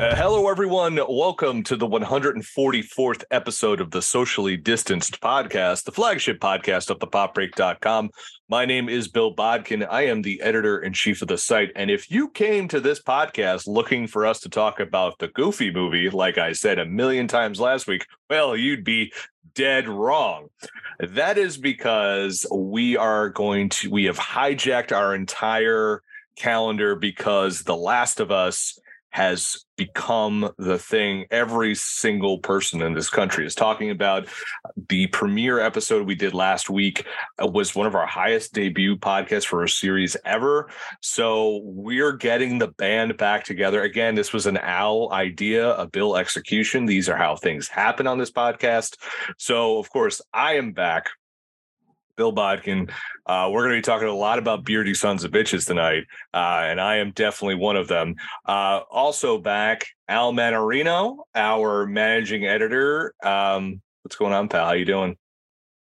Uh, hello, everyone. Welcome to the 144th episode of the Socially Distanced Podcast, the flagship podcast of thepopbreak.com. My name is Bill Bodkin. I am the editor in chief of the site. And if you came to this podcast looking for us to talk about the Goofy movie, like I said a million times last week, well, you'd be dead wrong. That is because we are going to, we have hijacked our entire calendar because The Last of Us has become the thing every single person in this country is talking about. The premiere episode we did last week uh, was one of our highest debut podcasts for a series ever. So we're getting the band back together. Again, this was an Al idea, a Bill execution. These are how things happen on this podcast. So, of course, I am back Bill Bodkin. Uh, we're going to be talking a lot about beardy sons of bitches tonight, uh, and I am definitely one of them. Uh, also back, Al Manarino, our managing editor. Um, what's going on, pal? How you doing?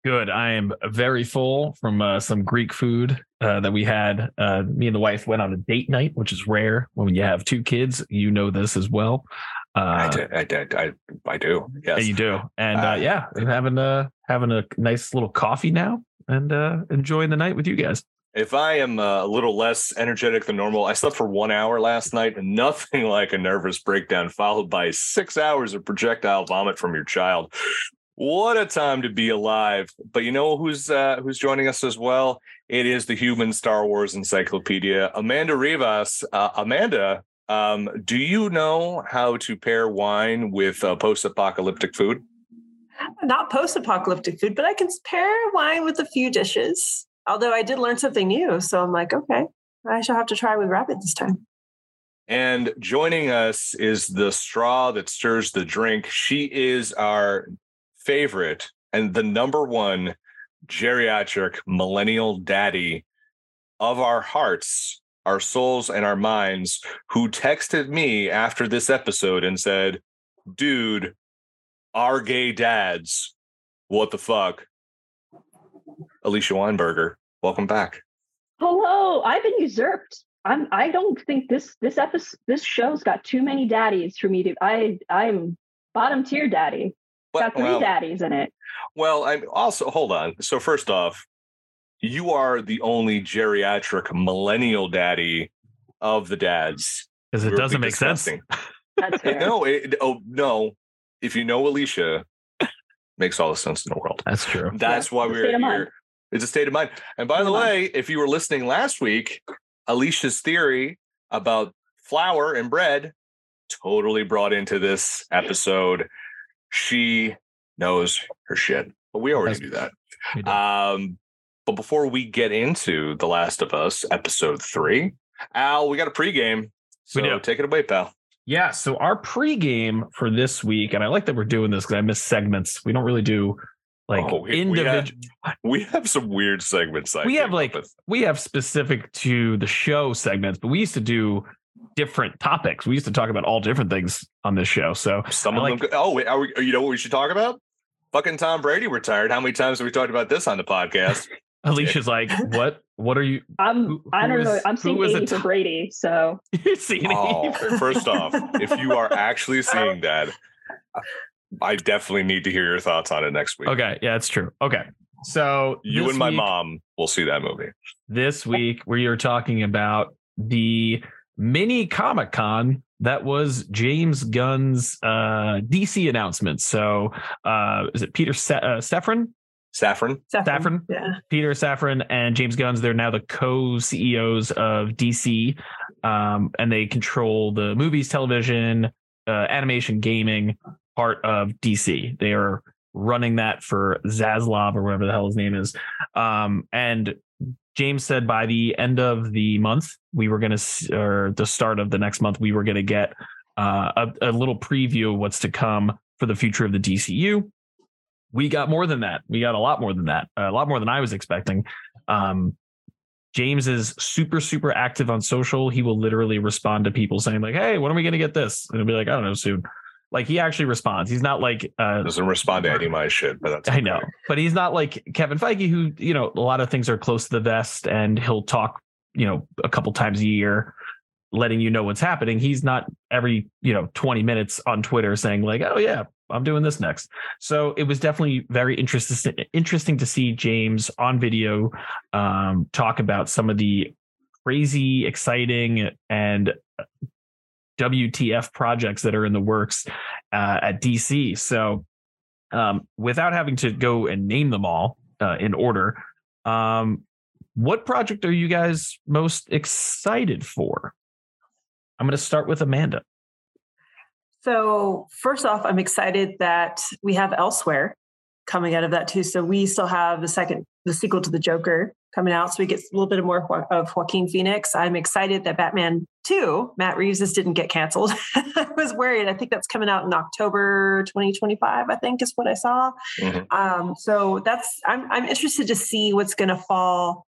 Good. I am very full from uh, some Greek food uh, that we had. Uh, me and the wife went on a date night, which is rare when you have two kids. You know this as well. I, did, I, did, I, I do. Yes, you do. And yeah, I'm having a having a nice little coffee now and uh, enjoying the night with you guys. If I am uh, a little less energetic than normal, I slept for one hour last night and nothing like a nervous breakdown, followed by six hours of projectile vomit from your child. What a time to be alive! But you know who's uh, who's joining us as well? It is the human Star Wars encyclopedia, Amanda Rivas. Uh, Amanda, um, do you know how to pair wine with uh, post-apocalyptic food? Not post-apocalyptic food, but I can pair wine with a few dishes. Although I did learn something new, so I'm like, okay, I shall have to try with rabbit this time. And joining us is the straw that stirs the drink. She is our favorite and the number one geriatric millennial daddy of our hearts, our souls, and our minds, who texted me after this episode and said, Dude, our gay dads. What the fuck? Alicia Weinberger, welcome back. Hello, I've been usurped. I'm. I don't think this this episode this show's got too many daddies for me to. I I'm bottom tier daddy. But, got three well, daddies in it. Well, I'm also hold on. So first off, you are the only geriatric millennial daddy of the dads. Because it doesn't make discussing. sense. That's fair. no, it, oh no, if you know Alicia, makes all the sense in the world. That's true. That's yeah, why we're here. It's a state of mind. And by the way, if you were listening last week, Alicia's theory about flour and bread totally brought into this episode. She knows her shit, but we already knew that. Um, but before we get into The Last of Us episode three, Al, we got a pregame. So we do. take it away, pal. Yeah. So our pregame for this week, and I like that we're doing this because I miss segments. We don't really do like oh, we, individual. We, we, have some weird segments. I we have like we have specific to the show segments, but we used to do different topics. We used to talk about all different things on this show. So some of like, them. Oh, wait, are we, you know what we should talk about? Fucking Tom Brady retired. How many times have we talked about this on the podcast? Alicia's like, what? What are you? I'm. Who, I don't is, know. I'm seeing eighty for Brady. So you're seeing oh, First off, if you are actually seeing that, I definitely need to hear your thoughts on it next week. Okay. Yeah, it's true. Okay. So you and my week, mom will see that movie this week. We are talking about the mini Comic Con that was James Gunn's uh, DC announcement. So uh, is it Peter Se- uh, Safran? Safran. Safran. Safran. Yeah. Peter Safran and James Gunn's, they're now the co CEOs of DC. Um, and they control the movies, television, uh, animation, gaming part of DC. They are running that for Zaslav or whatever the hell his name is. Um, and James said by the end of the month, we were going to, or the start of the next month, we were going to get uh, a, a little preview of what's to come for the future of the DCU we got more than that. We got a lot more than that. A lot more than I was expecting. Um, James is super, super active on social. He will literally respond to people saying, like, hey, when are we going to get this? And he'll be like, I don't know, soon. Like he actually responds. He's not like uh doesn't respond to any of my shit, but that's. I know. But he's not like Kevin Feige, who, you know, a lot of things are close to the vest and he'll talk, you know, a couple times a year. letting you know what's happening. He's not every, you know, 20 minutes on Twitter saying like, "Oh yeah, I'm doing this next." So it was definitely very interesting interesting to see James on video um, talk about some of the crazy, exciting, and WTF projects that are in the works uh, at DC. So um, without having to go and name them all uh, in order, um, what project are you guys most excited for? I'm going to start with Amanda. So, first off, I'm excited that we have Elseworlds coming out of that too. So, we still have the second, the sequel to The Joker coming out. So, we get a little bit more of Joaquin Phoenix. I'm excited that Batman 2, Matt Reeves, didn't get canceled. I was worried. I think that's coming out in October 2025, I think is what I saw. Mm-hmm. Um, so, that's, I'm, I'm interested to see what's going to fall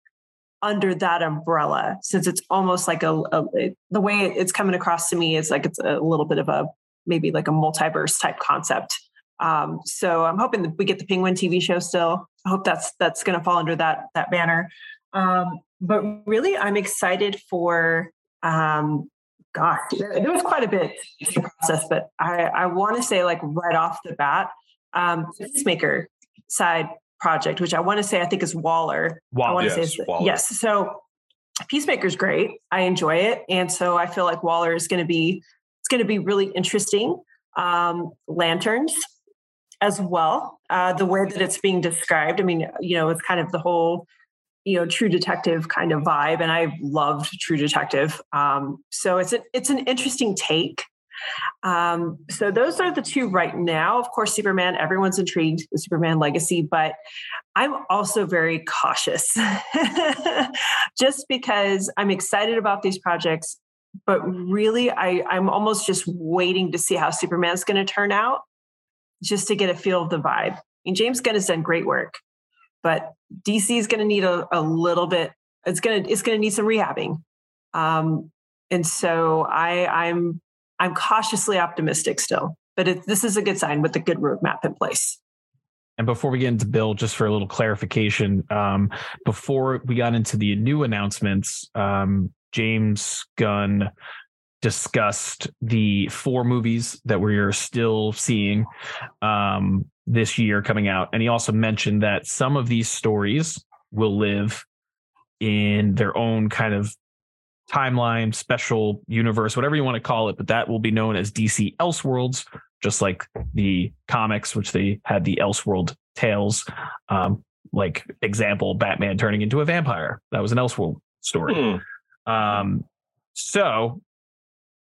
under that umbrella since it's almost like a, a the way it's coming across to me is like it's a little bit of a maybe like a multiverse type concept um, so i'm hoping that we get the penguin tv show still i hope that's that's going to fall under that that banner um, but really i'm excited for um, gosh there was quite a bit the process but i i want to say like right off the bat um peacemaker side project, which I want to say I think is Waller. Waller. I want yes, to say Waller. yes. So Peacemaker's great. I enjoy it, and so I feel like Waller is going to be going to be really interesting. Um, lanterns as well. Uh, the way that it's being described. I mean, you know, it's kind of the whole you know true detective kind of vibe and i loved true detective um, so it's a, it's an interesting take um, so those are the two right now. Of course, Superman, everyone's intrigued with Superman Legacy, but I'm also very cautious just because I'm excited about these projects. But really, I, I'm almost just waiting to see how Superman's going to turn out just to get a feel of the vibe. I mean, James Gunn has done great work, but DC is going to need a, a little bit. It's going to it's going to need some rehabbing, um, and so I I'm I'm cautiously optimistic still, but it, this is a good sign with a good roadmap in place. And before we get into Bill, just for a little clarification, um, before we got into the new announcements, um, James Gunn discussed the four movies that we're still seeing um, this year coming out. And he also mentioned that some of these stories will live in their own kind of timeline, special universe, whatever you want to call it, but that will be known as DC Elseworlds, just like the comics, which they had the Elseworld tales. Um, like example, Batman turning into a vampire. That was an Elseworld story. Hmm. Um, so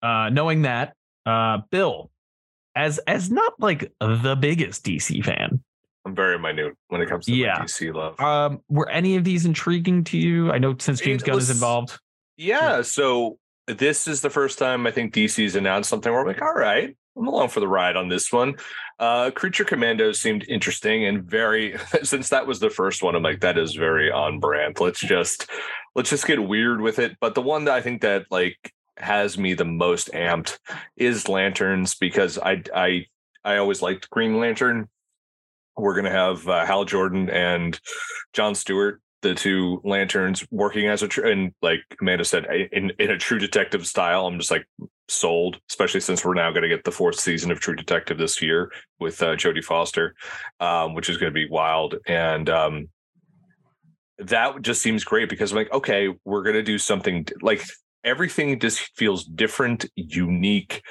uh, knowing that, uh, Bill, as as not like the biggest DC fan, I'm very minute when it comes to yeah. DC love. Um, were any of these intriguing to you? I know since James Gunn is involved. Yeah, so this is the first time I think DC's announced something where I'm like, all right, I'm along for the ride on this one. Uh, Creature Commandos seemed interesting and very since that was the first one, I'm like, that is very on brand. Let's just let's just get weird with it. But the one that I think that like has me the most amped is Lanterns because I I I always liked Green Lantern. We're gonna have uh, Hal Jordan and John Stewart the two lanterns working as a tr- and like Amanda said in in a true detective style. I'm just like sold, especially since we're now going to get the fourth season of True Detective this year with uh, Jodie Foster, um, which is going to be wild and. um that just seems great because I'm like, okay, we're gonna do something like everything just feels different, unique,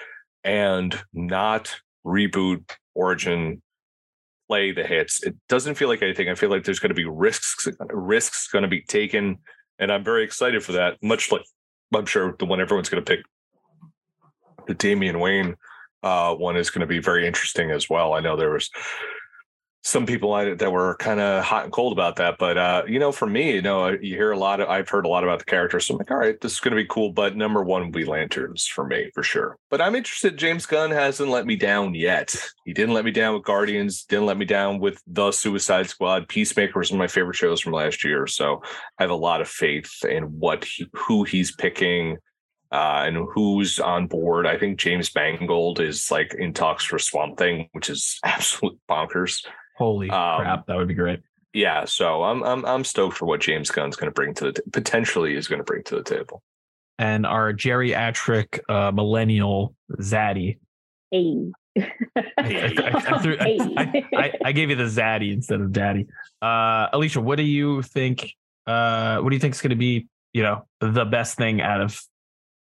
and not reboot origin play the hits. It doesn't feel like anything. I feel like there's going to be risks risks going to be taken, and I'm very excited for that. Much like I'm sure the one everyone's going to pick, the Damian Wayne uh, one is going to be very interesting as well. I know there was some people that were kind of hot and cold about that. But uh, you know, for me, you know, you hear a lot of I've heard a lot about the characters. So I'm like, all right, this is gonna be cool. But number one will be lanterns for me for sure. But I'm interested. James Gunn hasn't let me down yet. He didn't let me down with Guardians, didn't let me down with the Suicide Squad. Peacemaker was one of my favorite shows from last year. So I have a lot of faith in what he, who he's picking. Uh, and who's on board. I think James Mangold is like in talks for Swamp Thing, which is absolute bonkers. Holy um, crap, that would be great. Yeah, so I'm I'm I'm stoked for what James Gunn's going to bring to the t- potentially is going to bring to the table. and our geriatric uh, millennial Zaddy. Hey. I, threw, I, I, gave you the Zaddy instead of Daddy. Uh, Alicia, what do you think? Uh, what do you think is going to be, you know, the best thing out of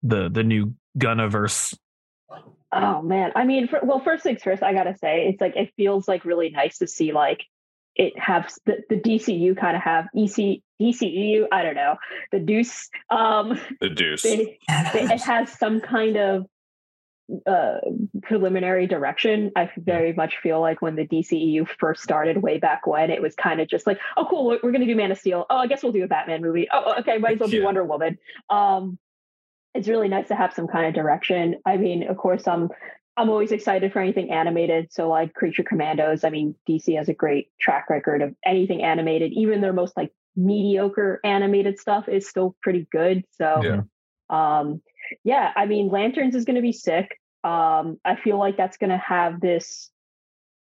the the new Gunniverse? Oh man, I mean, for, well, first things first, I gotta say, it's like it feels like really nice to see like it have the, the DCU kind of have EC DCEU. I don't know the Deuce. Um, the Deuce. It, it has some kind of uh, preliminary direction. I very much feel like when the DCEU first started way back when, it was kind of just like, oh, cool, we're, we're going to do Man of Steel. Oh, I guess we'll do a Batman movie. Oh, okay, might as well do Wonder Woman. Um, it's really nice to have some kind of direction. I mean, of course, I'm I'm always excited for anything animated. So like Creature Commandos. I mean, DC has a great track record of anything animated. Even their most like mediocre animated stuff is still pretty good. So yeah. um yeah, I mean, Lanterns is going to be sick. Um, I feel like that's going to have this.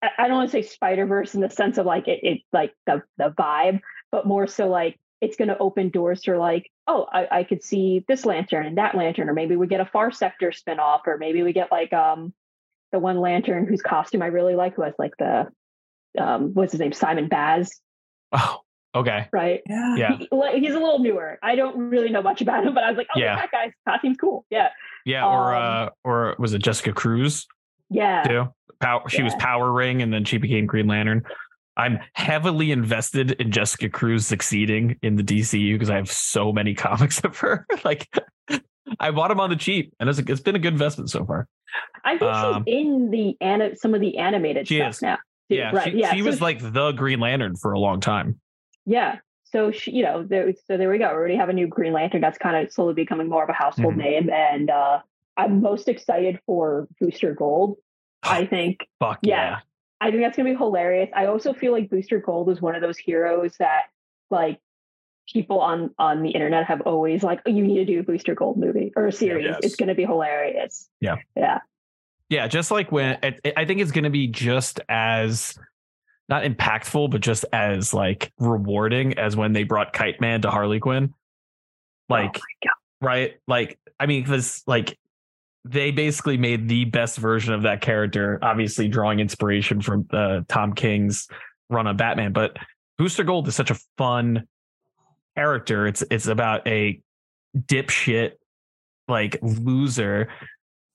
I, I don't want to say Spider Verse in the sense of like it, it, like the the vibe, but more so like it's going to open doors for like, oh, I, I could see this lantern and that lantern, or maybe we get a Far Sector spinoff, or maybe we get like um the one lantern whose costume I really like, who has like the um what's his name, Simon Baz. Oh, Okay. Right. Yeah. yeah. He, he's a little newer. I don't really know much about him, but I was like, oh, yeah. that guy's costume's cool. Yeah. Yeah. Or um, uh, or was it Jessica Cruz? Yeah. Too. Power. She yeah. was Power Ring, and then she became Green Lantern. I'm heavily invested in Jessica Cruz succeeding in the DCU because I have so many comics of her. like, I bought them on the cheap, and it's, it's been a good investment so far. I think um, she's in the some of the animated stuff is. now. Yeah, right. She, yeah, she so was she, like the Green Lantern for a long time. Yeah. So she, you know, there, so there we go. We already have a new Green Lantern that's kind of slowly becoming more of a household mm-hmm. name, and uh, I'm most excited for Booster Gold. I think. Fuck yeah. yeah. I think that's gonna be hilarious. I also feel like Booster Gold is one of those heroes that like people on on the internet have always like, oh, you need to do a Booster Gold movie or a series. Yes. It's gonna be hilarious. Yeah. Yeah. Yeah. Just like when I think it's gonna be just as not impactful, but just as like rewarding as when they brought Kite Man to Harley Quinn. Oh like, oh right? Like, I mean, because like they basically made the best version of that character, obviously drawing inspiration from uh, Tom King's run on Batman. But Booster Gold is such a fun character. It's it's about a dipshit like loser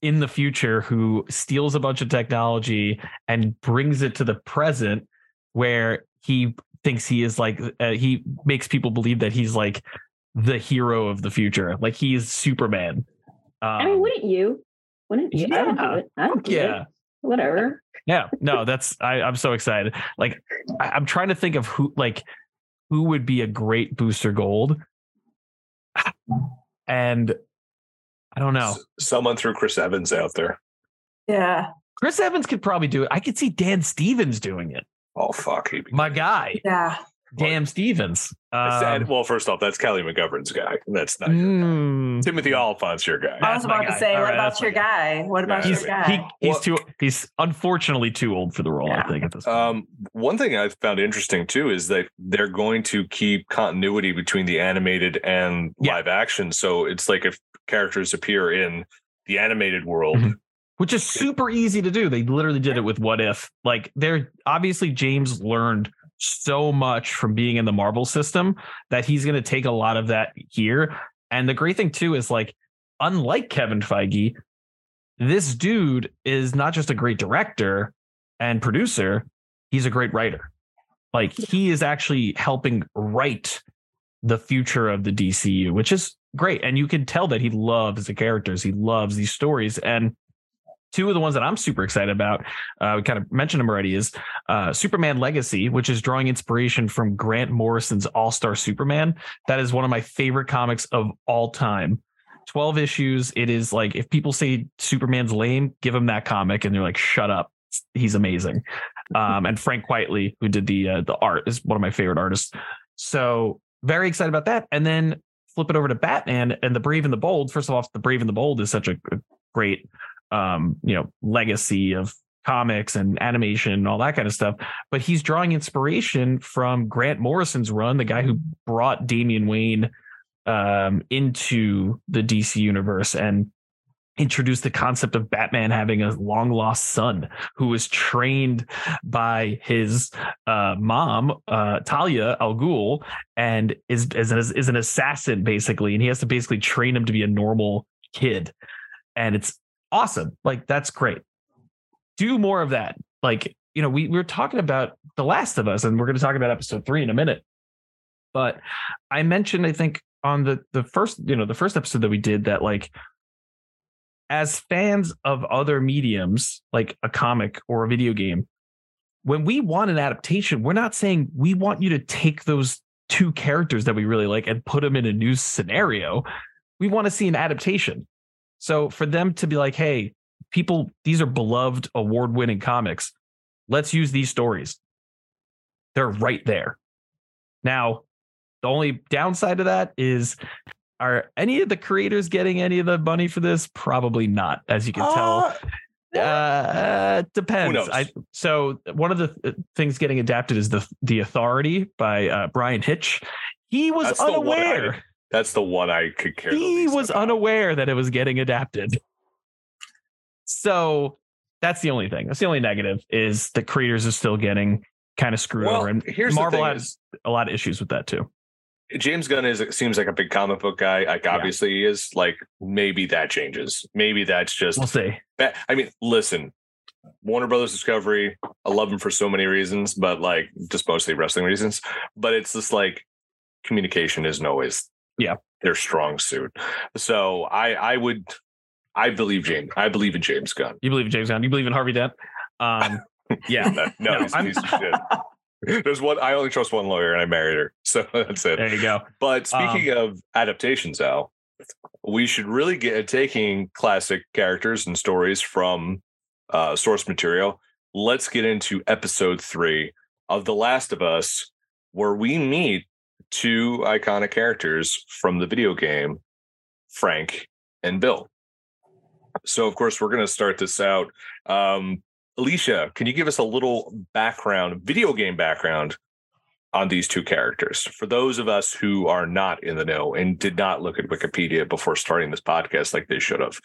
in the future who steals a bunch of technology and brings it to the present where he thinks he is like uh, he makes people believe that he's like the hero of the future, like he's Superman. Um, I mean, wouldn't you? Wouldn't you? Yeah, I don't do it. I don't do yeah. It. Whatever. Yeah, no, that's I, I'm so excited. Like, I, I'm trying to think of who like who would be a great booster gold, and I don't know. Someone threw Chris Evans out there. Yeah. Chris Evans could probably do it. I could see Dan Stevens doing it. Oh fuck, he my guy. Yeah. Dan Stevens. Um, well, first off, that's Kelly McGovern's guy. That's not mm, Timothy Olyphant's your guy. I was about to say, what right, about your guy? What about he's, your guy? He, he's well, too. He's unfortunately too old for the role. Yeah. I think at this point. Um, one thing I found interesting too is that they're going to keep continuity between the animated and yeah. live action. So it's like if characters appear in the animated world. Mm-hmm which is super easy to do. They literally did it with What If. Like they're obviously James learned so much from being in the Marvel system that he's going to take a lot of that here. And the great thing too is like, unlike Kevin Feige, this dude is not just a great director and producer, he's a great writer. Like he is actually helping write the future of the DCU, which is great. And you can tell that he loves the characters, he loves these stories. And two of the ones that I'm super excited about, uh, we kind of mentioned them already, is uh, Superman Legacy, which is drawing inspiration from Grant Morrison's All Star Superman. That is one of my favorite comics of all time. 12 issues. It is like if people say Superman's lame, give him that comic and they're like, shut up. He's amazing. Um, and Frank Quitely, who did the uh, the art, is one of my favorite artists. So very excited about that. And then flip it over to Batman and the Brave and the Bold. First of all, the Brave and the Bold is such a great um, you know, legacy of comics and animation and all that kind of stuff. But he's drawing inspiration from Grant Morrison's run, the guy who brought Damian Wayne um, into the DC universe and introduced the concept of Batman having a long lost son who was trained by his uh, mom, uh, Talia Al Ghul, and is, is, is an assassin basically. And he has to basically train him to be a normal kid. And it's awesome. Like, that's great. Do more of that. Like, you know, we, we were talking about The Last of Us, and we're going to talk about episode three in a minute. But I mentioned, I think, on the the first, you know, the first episode that we did that like as fans of other mediums like a comic or a video game, when we want an adaptation, we're not saying we want you to take those two characters that we really like and put them in a new scenario. We want to see an adaptation. So for them to be like, hey, people, these are beloved award winning comics. Let's use these stories. They're right there. Now, the only downside to that is are any of the creators getting any of the money for this? Probably not, as you can uh, tell. Uh, depends. I, so one of the th- things getting adapted is the the Authority by uh, Bryan Hitch. He was that's unaware. That's the one I could care. He was about. unaware that it was getting adapted. So that's the only thing. That's the only negative is the creators are still getting kind of screwed well, over, and here's Marvel has is, a lot of issues with that too. James Gunn is seems like a big comic book guy. Like obviously yeah. he is. Like maybe that changes. Maybe that's just we'll see. I mean, listen, Warner Brothers Discovery. I love them for so many reasons, but like just mostly wrestling reasons. But it's just like communication isn't always yeah their strong suit. So I I would I believe James. I believe in James Gunn. You believe in James Gunn. You believe in Harvey Dent. Um, yeah. no, no, he's, he's shit. There's one. I only trust one lawyer, and I married her, so that's it. There you go. But speaking um, of adaptations, Al, we should really get taking classic characters and stories from uh, source material. Let's get into episode three of The Last of Us, where we meet two iconic characters from the video game, Frank and Bill. So, of course, we're going to start this out. Um, Alicia, can you give us a little background, video game background on these two characters for those of us who are not in the know and did not look at Wikipedia before starting this podcast like they should have?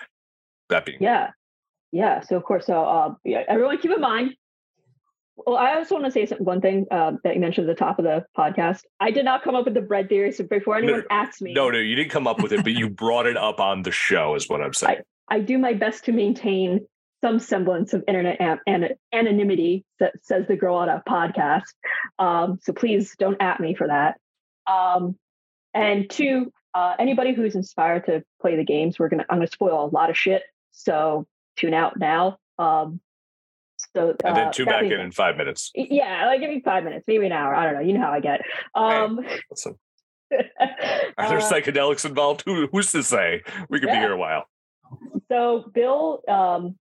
That being yeah, yeah. So of course, so uh, yeah, everyone keep in mind. Well, I also want to say one thing uh, that you mentioned at the top of the podcast. I did not come up with the bread theory. So before anyone no, asks me, no, no, you didn't come up with it, but you brought it up on the show, is what I'm saying. I, I do my best to maintain some semblance of internet an- anonymity, that says the girl on a podcast. Um, so please don't at me for that. Um, and two, uh, anybody who's inspired to play the games, we're gonna I'm gonna spoil a lot of shit. So tune out now. Um, so uh, and then two back in in five minutes. Yeah, like give me five minutes, maybe an hour. I don't know. You know how I get. Um, hey, listen. Are there uh, psychedelics involved? Who, who's to say? We could yeah. be here a while. So Bill, um,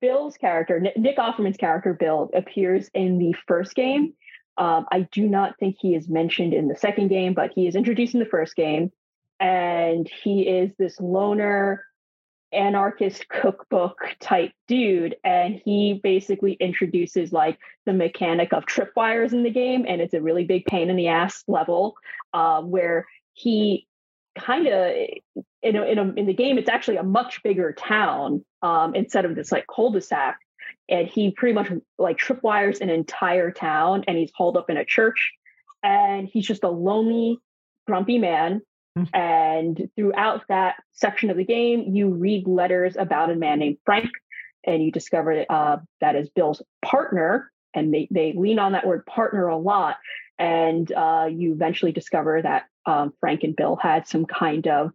Bill's character, Nick Offerman's character, Bill, appears in the first game. Um, I do not think he is mentioned in the second game, but he is introduced in the first game. And he is this loner, anarchist cookbook type dude. And he basically introduces like the mechanic of tripwires in the game. And it's a really big pain in the ass level uh, where he kind of in a, in, a, in the game it's actually a much bigger town um, instead of this like cul-de-sac and he pretty much like tripwires an entire town and he's hauled up in a church and he's just a lonely grumpy man. And throughout that section of the game you read letters about a man named frank and you discover uh, that is bill's partner and they, they lean on that word partner a lot and uh, you eventually discover that um, frank and bill had some kind of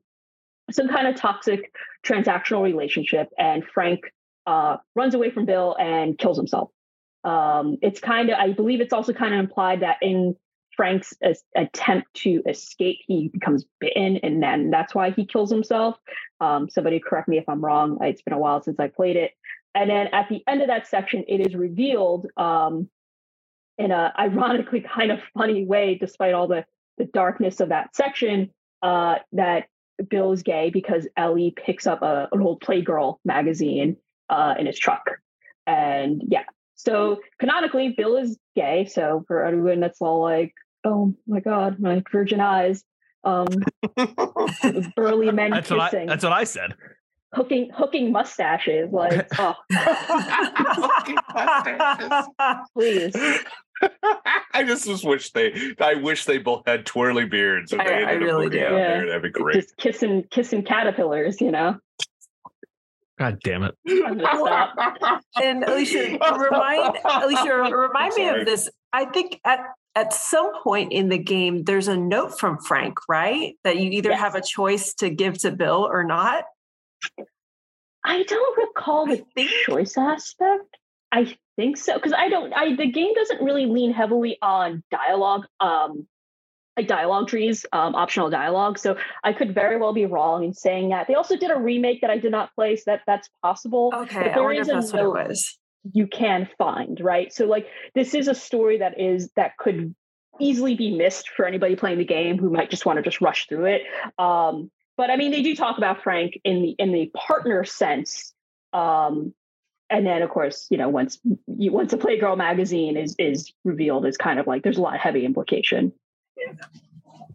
some kind of toxic transactional relationship, and Frank uh, runs away from Bill and kills himself. Um, it's kind of, I believe it's also kind of implied that in Frank's attempt to escape, he becomes bitten, and then that's why he kills himself. Um, somebody correct me if I'm wrong. It's been a while since I played it. And then at the end of that section, it is revealed um, in a ironically kind of funny way, despite all the the darkness of that section, uh, that Bill is gay because Ellie picks up a, an old Playgirl magazine uh, in his truck. And yeah, so canonically, Bill is gay. So for everyone that's all like, oh my God, my virgin eyes, Um, burly men That's what I. kissing, That's what I said. hooking hooking mustaches. Like, oh, please. I just, just wish they. I wish they both had twirly beards. and I- they I ended really do. Yeah. there. That'd be great. Just kissing kissing caterpillars, you know. God damn it. I'm gonna stop. and Alicia, remind Alicia, remind me of this. I think at at some point in the game, there's a note from Frank, right? That you either Yes. have a choice to give to Bill or not. I don't recall the think choice aspect. I think so because I don't. I the game doesn't really lean heavily on dialogue, um, like dialogue trees, um, optional dialogue. So I could very well be wrong in saying that. They also did a remake that I did not play, so that that's possible. Okay, But there is a that's what it note was. you can find, right? So like this is a story that is that could easily be missed for anybody playing the game who might just want to just rush through it. Um, but I mean, they do talk about Frank in the in the partner sense. Um, and then of course, you know, once you once a Playgirl magazine is is revealed, is kind of like there's a lot of heavy implication.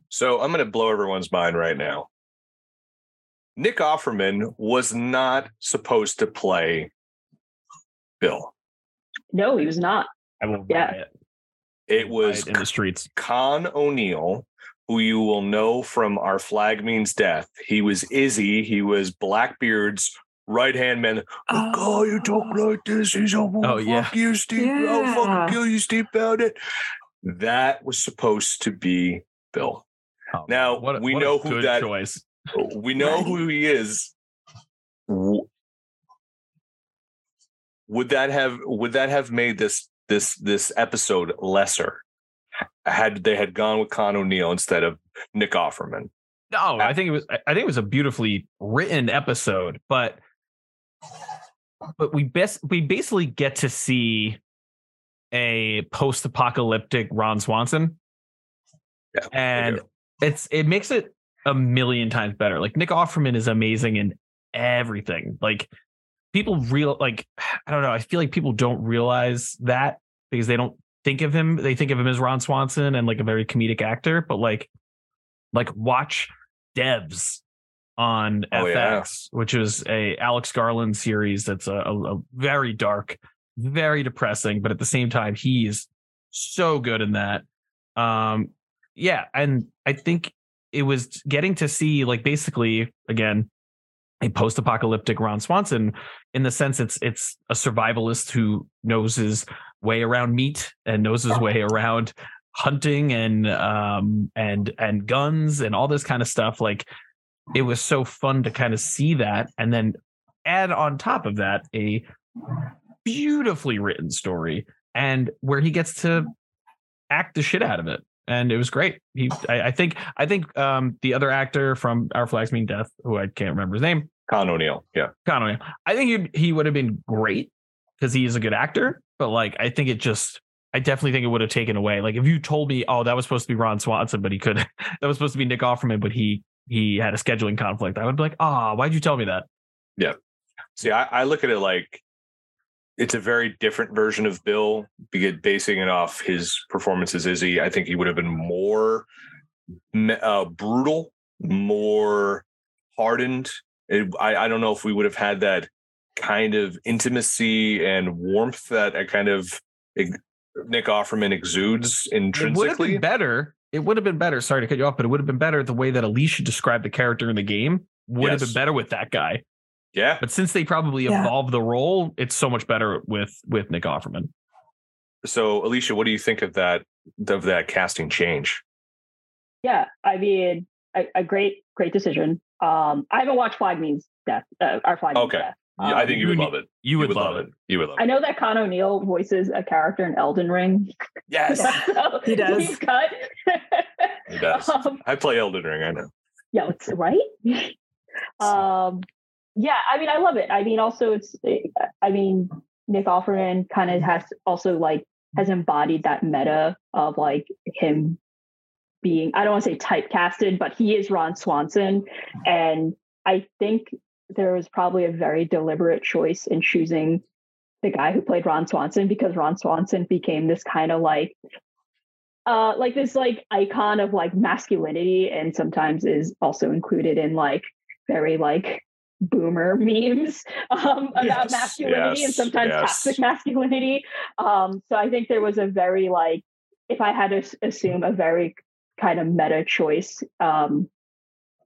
So I'm going to blow everyone's mind right now. Nick Offerman was not supposed to play Bill. No, he was not. I will Yeah. riot. It was Riot in the streets. Con O'Neill, who you will know from Our Flag Means Death. He was Izzy. He was Blackbeard's right hand man. The oh. guy you talk like this, he's a Oh, yeah. Oh, fuck you, Steve. I'll Yeah. fucking kill you, Steve Bowden. That was supposed to be Bill. Oh, Now, what a- we what a know who good that- choice. We know who he is. Would that have would that have made this this this episode lesser had they had gone with Con O'Neill instead of Nick Offerman? Oh, no, I think it was. I I think it was a beautifully written episode, but but we best we basically get to see a post-apocalyptic Ron Swanson, Yeah, and it's it makes it a million times better. Like Nick Offerman is amazing in everything. Like people real like I don't know. I feel like people don't realize that because they don't think of him. They think of him as Ron Swanson and like a very comedic actor, but like like watch Devs on Oh, FX, yeah. which is a Alex Garland series that's a, a, a very dark, very depressing, but at the same time he's so good in that. Um, yeah, and I think it was getting to see like basically again a post-apocalyptic Ron Swanson in the sense it's it's a survivalist who knows his way around meat and knows his way around hunting and um and and guns and all this kind of stuff like it was so fun to kind of see that and then add on top of that a beautifully written story and where he gets to act the shit out of it and it was great he i, I think i think um the other actor from our flags mean death who i can't remember his name Con O'Neill, yeah. Conway. I think he he would have been great because he is a good actor, but like I think it just I definitely think it would have taken away. Like if you told me, oh, that was supposed to be Ron Swanson, but he could that was supposed to be Nick Offerman, but he he had a scheduling conflict, I would be like, ah, why'd you tell me that? Yeah. See, I, I look at it like it's a very different version of Bill, be- basing it off his performances as Izzy. I think he would have been more uh, brutal, more hardened. It, I, I don't know if we would have had that kind of intimacy and warmth that a kind of Nick Offerman exudes It would have intrinsically. been better. It would have been better. Sorry to cut you off, but it would have been better the way that Alicia described the character in the game would have been better with that guy. Yeah. But since they probably Yeah. evolved the role, it's so much better with with Nick Offerman. So, Alicia, what do you think of that of that casting change? Yeah, I mean, a, a great great decision. Um, I haven't watched Flag Means Death. Uh, our Flag Means Okay. Death. Yeah, I Um, think you would love it. You would, love, it. You would love it. I know that Con O'Neill voices a character in Elden Ring. Yes, So He does. He's cut. he does. Um, I play Elden Ring. I know. yeah, it's right. um, yeah, I mean, I love it. I mean, also, it's. I mean, Nick Offerman kind of has also like has embodied that meta of like him being. I don't want to say typecasted, but he is Ron Swanson, and I think there was probably a very deliberate choice in choosing the guy who played Ron Swanson because Ron Swanson became this kind of like uh, like this like icon of like masculinity, and sometimes is also included in like very like boomer memes um, about Yes, masculinity and sometimes yes. toxic masculinity. Um, so I think there was a very like, if I had to assume a very kind of meta choice um,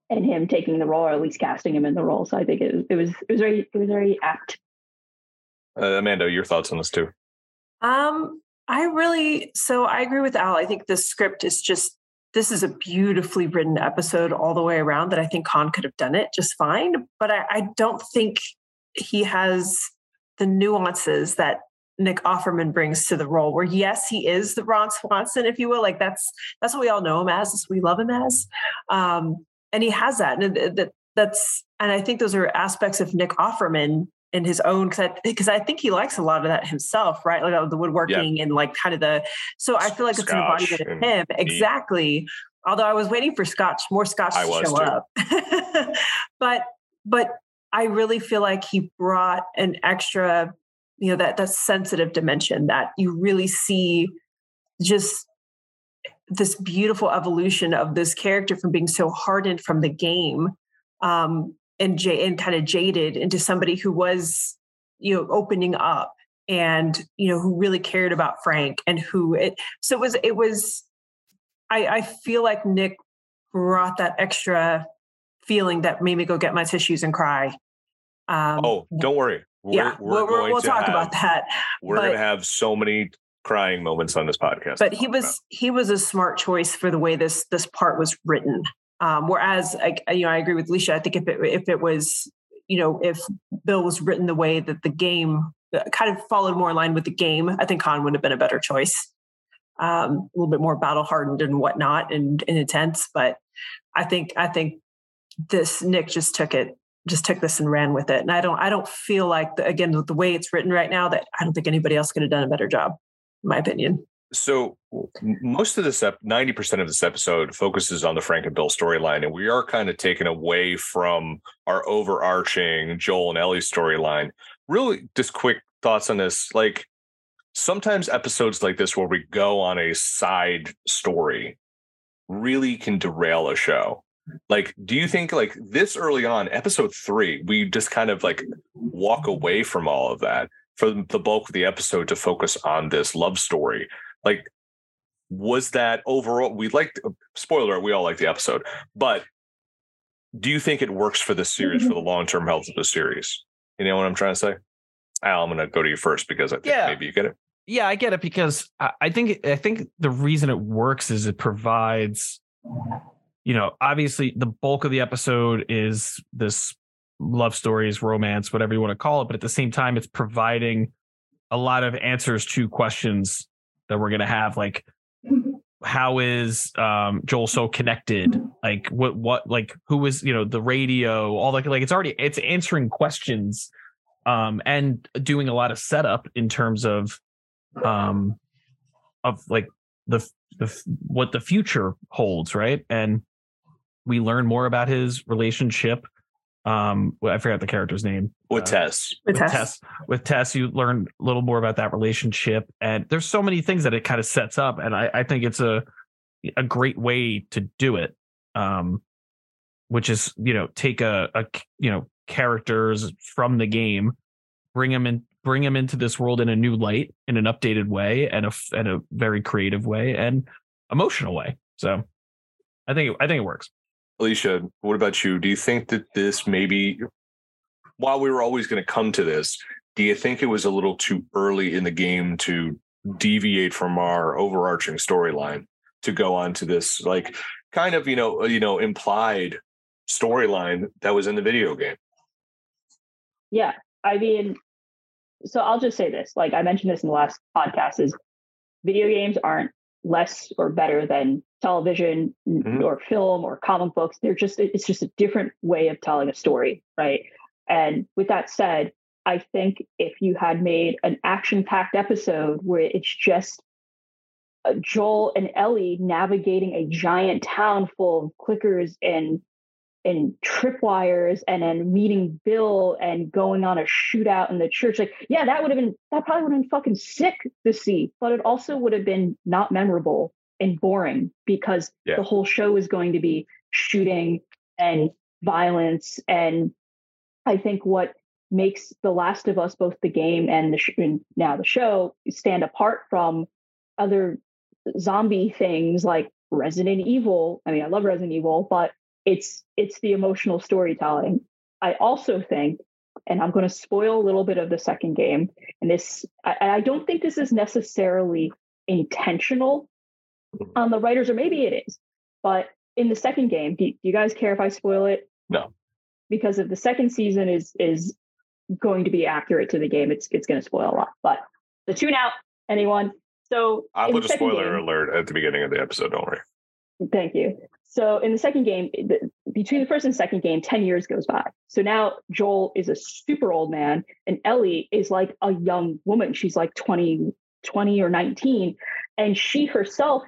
in him taking the role, or at least casting him in the role. So I think it was it was it was very it was very apt. Uh, Amanda, your thoughts on this too? Um, I really so I agree with Al. I think the script is just this is a beautifully written episode all the way around that I think Con could have done it just fine. But I, I don't think he has the nuances that Nick Offerman brings to the role. Where yes, he is the Ron Swanson, if you will. Like that's that's what we all know him as. That's we love him as. Um, and he has that, and that that's and I think those are aspects of Nick Offerman in his own because I I think he likes a lot of that himself, right? Like uh, the woodworking and like kind of the. So I feel like it's an Scotch embodiment of and him exactly. Although I was waiting for Scotch, more Scotch I to show too. up, but but I really feel like he brought an extra, you know, that that sensitive dimension that you really see just this beautiful evolution of this character from being so hardened from the game um, and j- and kind of jaded into somebody who was you know opening up and you know who really cared about Frank and who it so it was it was I, I feel like Nick brought that extra feeling that made me go get my tissues and cry. Um, Oh, don't worry. We're, yeah, we're going we'll to talk have, about that. We're going to have so many crying moments on this podcast. but he talk about. was he was a smart choice for the way this this part was written. Um, whereas, I, you know, I agree with Alicia. I think if it if it was, you know, if Bill was written the way that the game uh, kind of followed more in line with the game, I think Con would have been a better choice. Um, a little bit more battle hardened and whatnot and, and intense, but I think I think this Nick just took it just took this and ran with it. And I don't I don't feel like the, again the way it's written right now that I don't think anybody else could have done a better job, in my opinion. So most of this, ninety percent of this episode focuses on the Frank and Bill storyline, and we are kind of taken away from our overarching Joel and Ellie storyline. Really, just quick thoughts on this. Like sometimes episodes like this, where we go on a side story, really can derail a show. Like, do you think like this early on, episode three, we just kind of like walk away from all of that for the bulk of the episode to focus on this love story? Like was that overall we liked uh, spoiler we all like the episode but do you think it works for the series for mm-hmm. the long-term health of the series? You know what i'm trying to say? Al i'm going to go to you first because i think Yeah. maybe you get it. Yeah, I get it because I think I think the reason it works is it provides, you know, obviously the bulk of the episode is this love stories, romance, whatever you want to call it, but at the same time, it's providing a lot of answers to questions that we're gonna have, like how is um Joel so connected? Like what what like who is you know the radio, all like like it's already it's answering questions um and doing a lot of setup in terms of um of like the the what the future holds right and we learn more about his relationship um well, i forgot the character's name with Uh, tess With with Tess. Tess. With Tess, you learn a little more about that relationship, and there's so many things that it kind of sets up, and I, I think it's a a great way to do it. Um, which is you know take a, a you know characters from the game, bring them in, bring them into this world in a new light, in an updated way, and a f- and a very creative way and emotional way. So, I think I think it works. Alicia what about you do you think that this maybe while we were always going to come to this do you think it was a little too early in the game to deviate from our overarching storyline to go on to this like kind of you know uh, you know implied storyline that was in the video game Yeah, I mean, so I'll just say this. Like I mentioned this in the last podcast: is video games aren't less or better than television Mhm. or film or comic books. They're just it's just a different way of telling a story, right? And with that said, I think if you had made an action-packed episode where it's just uh, Joel and Ellie navigating a giant town full of clickers and and tripwires and then meeting Bill and going on a shootout in the church. Like, yeah, that would have been that probably would have been fucking sick to see, but it also would have been not memorable and boring because Yeah. the whole show is going to be shooting and violence and I think what makes The Last of Us both the game and the sh- and now the show stand apart from other zombie things like Resident Evil. I mean, I love Resident Evil, but it's it's the emotional storytelling. I also think, and I'm going to spoil a little bit of the second game, and this I, I don't think this is necessarily intentional on the writers, or maybe it is, but in the second game, do, do you guys care if I spoil it? No. Because if the second season is is going to be accurate to the game, it's it's going to spoil a lot. But the tune out, anyone. So I in put a spoiler game- alert at the beginning of the episode. Don't worry. Thank you. So in the second game, the, between the first and second game, 10 years goes by. So now Joel is a super old man and Ellie is like a young woman. She's like 20, 20 or 19. And she herself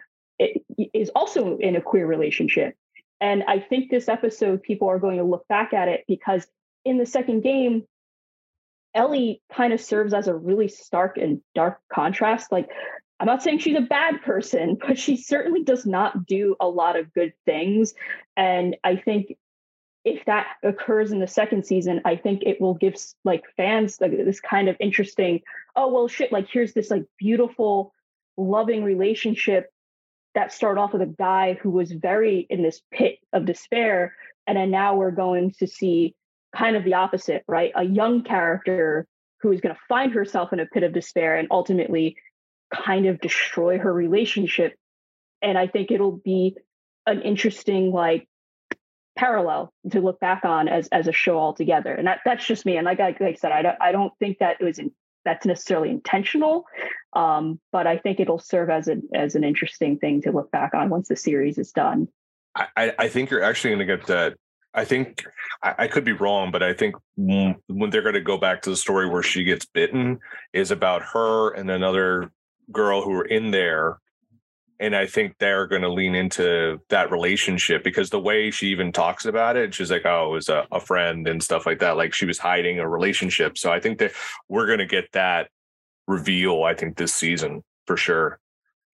is also in a queer relationship. And I think this episode, people are going to look back at it because in the second game, Ellie kind of serves as a really stark and dark contrast. Like, I'm not saying she's a bad person, but she certainly does not do a lot of good things. And I think if that occurs in the second season, I think it will give like fans like this kind of interesting, oh well shit, like here's this like beautiful, loving relationship that start off with a guy who was very in this pit of despair. And then now we're going to see kind of the opposite, right? A young character who is going to find herself in a pit of despair and ultimately kind of destroy her relationship. And I think it'll be an interesting like parallel to look back on as as a show altogether. And that that's just me. And like I, like I said, I don't I don't think that it was in, that's necessarily intentional, um, but I think it'll serve as an as an interesting thing to look back on once the series is done. I, I- think you're actually going to get that. I think I, I could be wrong, but I think when they're going to go back to the story where she gets bitten is about her and another girl who are in there. And I think they're going to lean into that relationship because the way she even talks about it, she's like, oh, it was a, a friend and stuff like that. Like she was hiding a relationship. So I think that we're going to get that reveal, I think, this season for sure.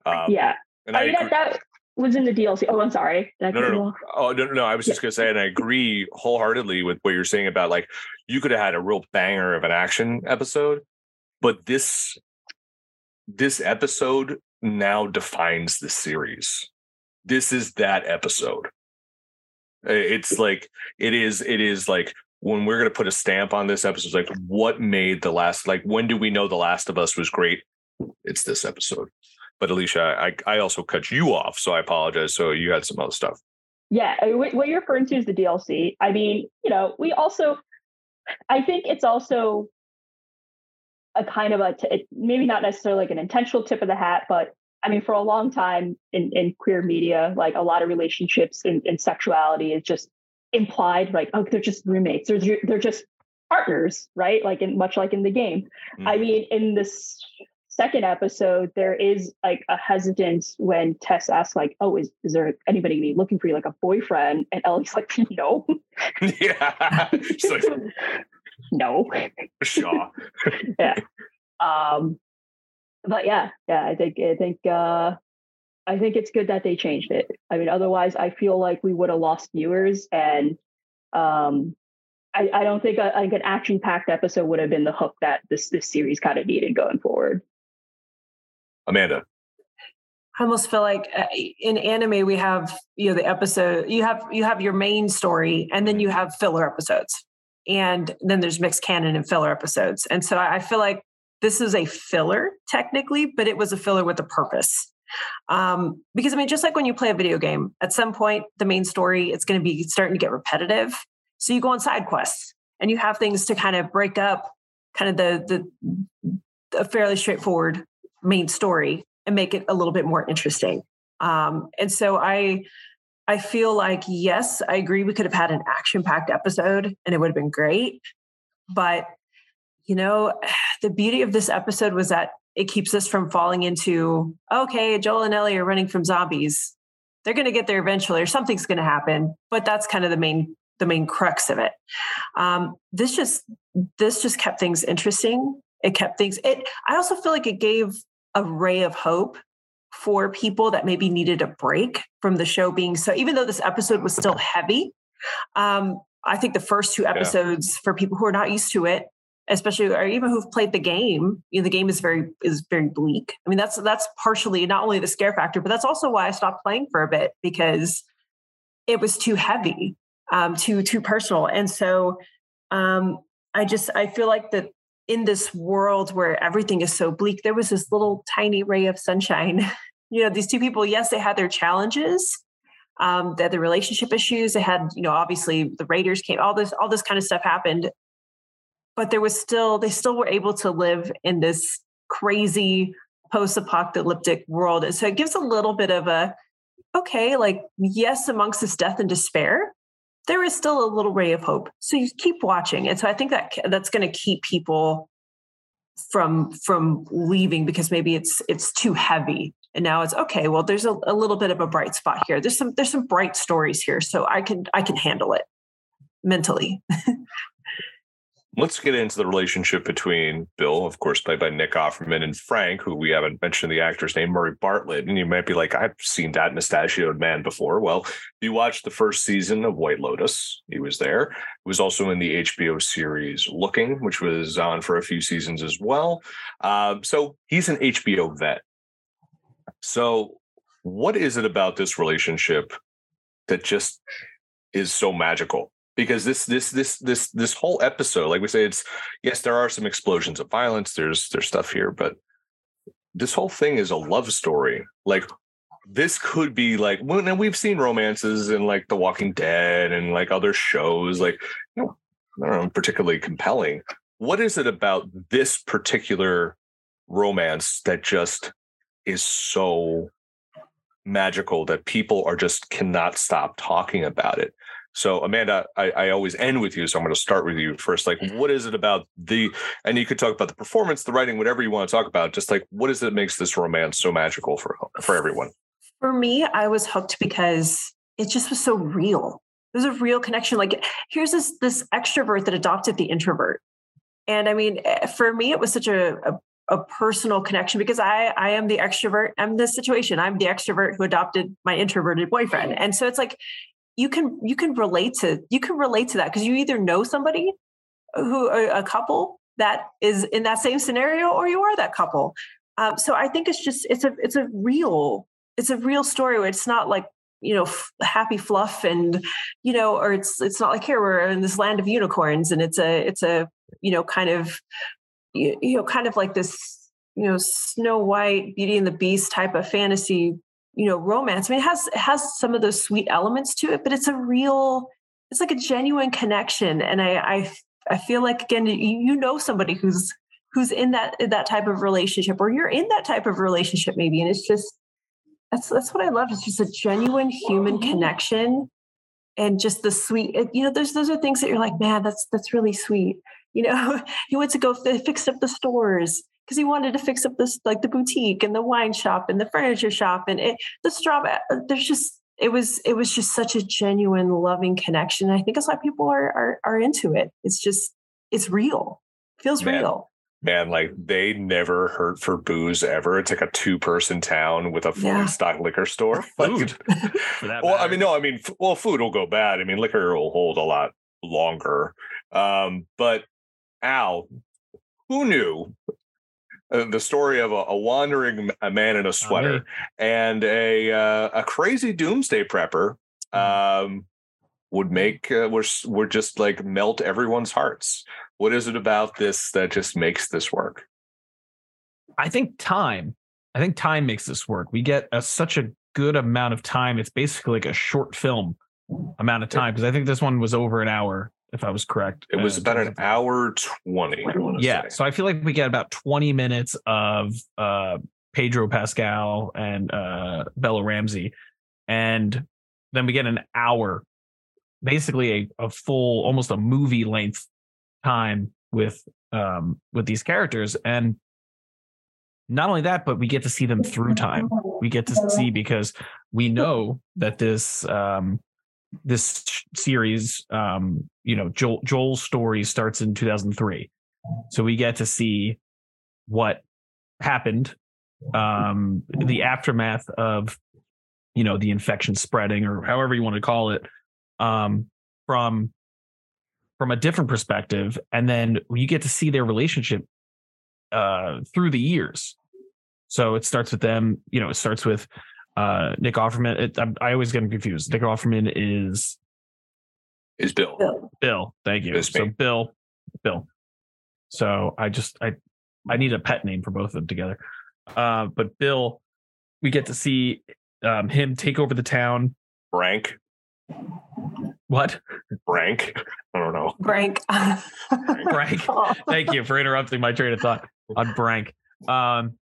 Um, yeah, And I I mean that, that was in the DLC. Oh, I'm sorry. Did No, no, no. Oh no, no, no! I was just gonna say, and I agree wholeheartedly with what you're saying about like you could have had a real banger of an action episode, but this this episode now defines the series. This is that episode. It's like it is. It is like when we're gonna put a stamp on this episode. Like what made the last? Like when do we know the Last of Us was great? It's this episode. But Alicia, I I also cut you off, so I apologize. So you had some other stuff. Yeah, uh, what what you're referring to is the DLC. I mean, you know, we also, I think it's also a kind of a t- maybe not necessarily like an intentional tip of the hat, but I mean, for a long time in in queer media, like a lot of relationships and, and sexuality is just implied, like oh, they're just roommates, they're they're just partners, right? Like in much like in the game. I Mhm. mean, in this second episode, there is like a hesitance when Tess asks, like, "Oh, is is there anybody gonna be looking for you, like a boyfriend?" And Ellie's like, "No, yeah. She's like, no." Shaw. Yeah. Um, but yeah, yeah, I think I think uh, I think it's good that they changed it. I mean, otherwise, I feel like we would have lost viewers, and um, I, I don't think a, like an action packed episode would have been the hook that this this series kind of needed going forward. Amanda. I almost feel like uh, in anime we have you know the episode you have you have your main story and then you have filler episodes and then there's mixed canon and filler episodes. And so I feel like this is a filler technically but it was a filler with a purpose. Um, because I mean just like when you play a video game at some point the main story it's going to be starting to get repetitive. So you go on side quests and you have things to kind of break up kind of the the fairly straightforward main story and make it a little bit more interesting. Um, and so I I feel like yes, I agree we could have had an action-packed episode and it would have been great. But you know, the beauty of this episode was that it keeps us from falling into okay, Joel and Ellie are running from zombies. They're going to get there eventually, or something's going to happen. But that's kind of the main the main crux of it. Um, this just this just kept things interesting. It kept things. It. I also feel like it gave a ray of hope for people that maybe needed a break from the show being so even though this episode was still heavy um, i think the first two episodes yeah. for people who are not used to it especially or even who've played the game you know the game is very is very bleak i mean that's that's partially not only the scare factor but that's also why i stopped playing for a bit because it was too heavy um, too too personal and so um, i just i feel like that in this world where everything is so bleak there was this little tiny ray of sunshine. You know these two people yes they had their challenges um, they had the relationship issues they had you know obviously the raiders came all this all this kind of stuff happened. But there was still they still were able to live in this crazy post-apocalyptic world. And so it gives a little bit of a okay like yes amongst this death and despair there is still a little ray of hope. So you keep watching. And so i think that that's going to keep people from from leaving because maybe it's it's too heavy. And now it's okay well there's a, a little bit of a bright spot here. There's some there's some bright stories here so i can i can handle it mentally let's get into the relationship between Bill, of course, played by Nick Offerman, and Frank, who we haven't mentioned the actor's name, Murray Bartlett. And you might be like, I've seen that mustachioed man before. Well, you watched the first season of White Lotus. He was there. He was also in the HBO series Looking, which was on for a few seasons as well. Uh, so he's an HBO vet. So, what is it about this relationship that just is so magical? Because this this this this this whole episode like we say it's yes there are some explosions of violence there's there's stuff here but this whole thing is a love story. Like this could be like and we've seen romances in like the walking dead and like other shows like you know i don't know particularly compelling. What is it about this particular romance that just is so magical that people are just cannot stop talking about it so, Amanda, I, I, always end with you. So I'm going to start with you first. Like, mm-hmm. what is it about the, and you could talk about the performance, the writing, whatever you want to talk about. Just like, what is it that makes this romance so magical for, for everyone? For me, I was hooked because it just was so real. It was a real connection. Like, here's this, this extrovert that adopted the introvert. And I mean, eh, for me, it was such a, a a personal connection because I I am the extrovert. I'm the situation. I'm the extrovert who adopted my introverted boyfriend. And so it's like you can you can relate to you can relate to that because you either know somebody who a couple that is in that same scenario or you are that couple. Um, so i think it's just it's a it's a real it's a real story where it's not like you know f- happy fluff and you know or it's it's not like here we're in this land of unicorns and it's a it's a you know kind of you, you know kind of like this you know snow white beauty and the beast type of fantasy you know romance. I mean it has it has some of those sweet elements to it but it's a real it's like a genuine connection. And i i, I feel like again you, know somebody who's who's in that that type of relationship or you're in that type of relationship maybe and it's just that's that's what i love. It's just a genuine human connection and just the sweet you know there's those are things that you're like man that's that's really sweet. You know he went to go fix up the stores because he wanted to fix up this like the boutique and the wine shop and the furniture shop and it, the straw. Uh, there's just it was it was just such a genuine, loving connection. I think that's why people are are, are into it. It's just it's real. It feels man, real. Man, like they never hurt for booze ever. It's like a two person town with a fully yeah. stocked liquor store. Food. well, I mean, no, I mean, well, food will go bad. I mean, liquor will hold a lot longer. Um, but Al, who knew uh, the story of a, a wandering a man in a sweater oh, and a uh, a crazy doomsday prepper mm-hmm. um, would make uh, we're, we're just like melt everyone's hearts. What is it about this that just makes this work? I think time. I think time makes this work. We get a, such a good amount of time. It's basically like a short film amount of time because I think this one was over an hour if I was correct. It was uh, about an hour 20. Yeah. Say. So I feel like we get about 20 minutes of uh, Pedro Pascal and uh, Bella Ramsey. And then we get an hour, basically a, a full, almost a movie length time with um, with these characters. And not only that, but we get to see them through time. We get to see because we know that this um, this series, um, you know, Joel, Joel's story starts in 2003. So we get to see what happened um, the aftermath of you know the infection spreading or however you want to call it um, from from a different perspective and then you get to see their relationship uh, through the years so it starts with them you know it starts with uh, nick offerman it, I, I always get him confused. Nick offerman is is bill. Bill. bill. Thank you. So bill bill. So i just i i need a pet name for both of them together. Uh, but bill we get to see um, him take over the town. Rank. What? Rank. I don't know. Brank. Brank. Thank you for interrupting my train of thought on Brank. Um,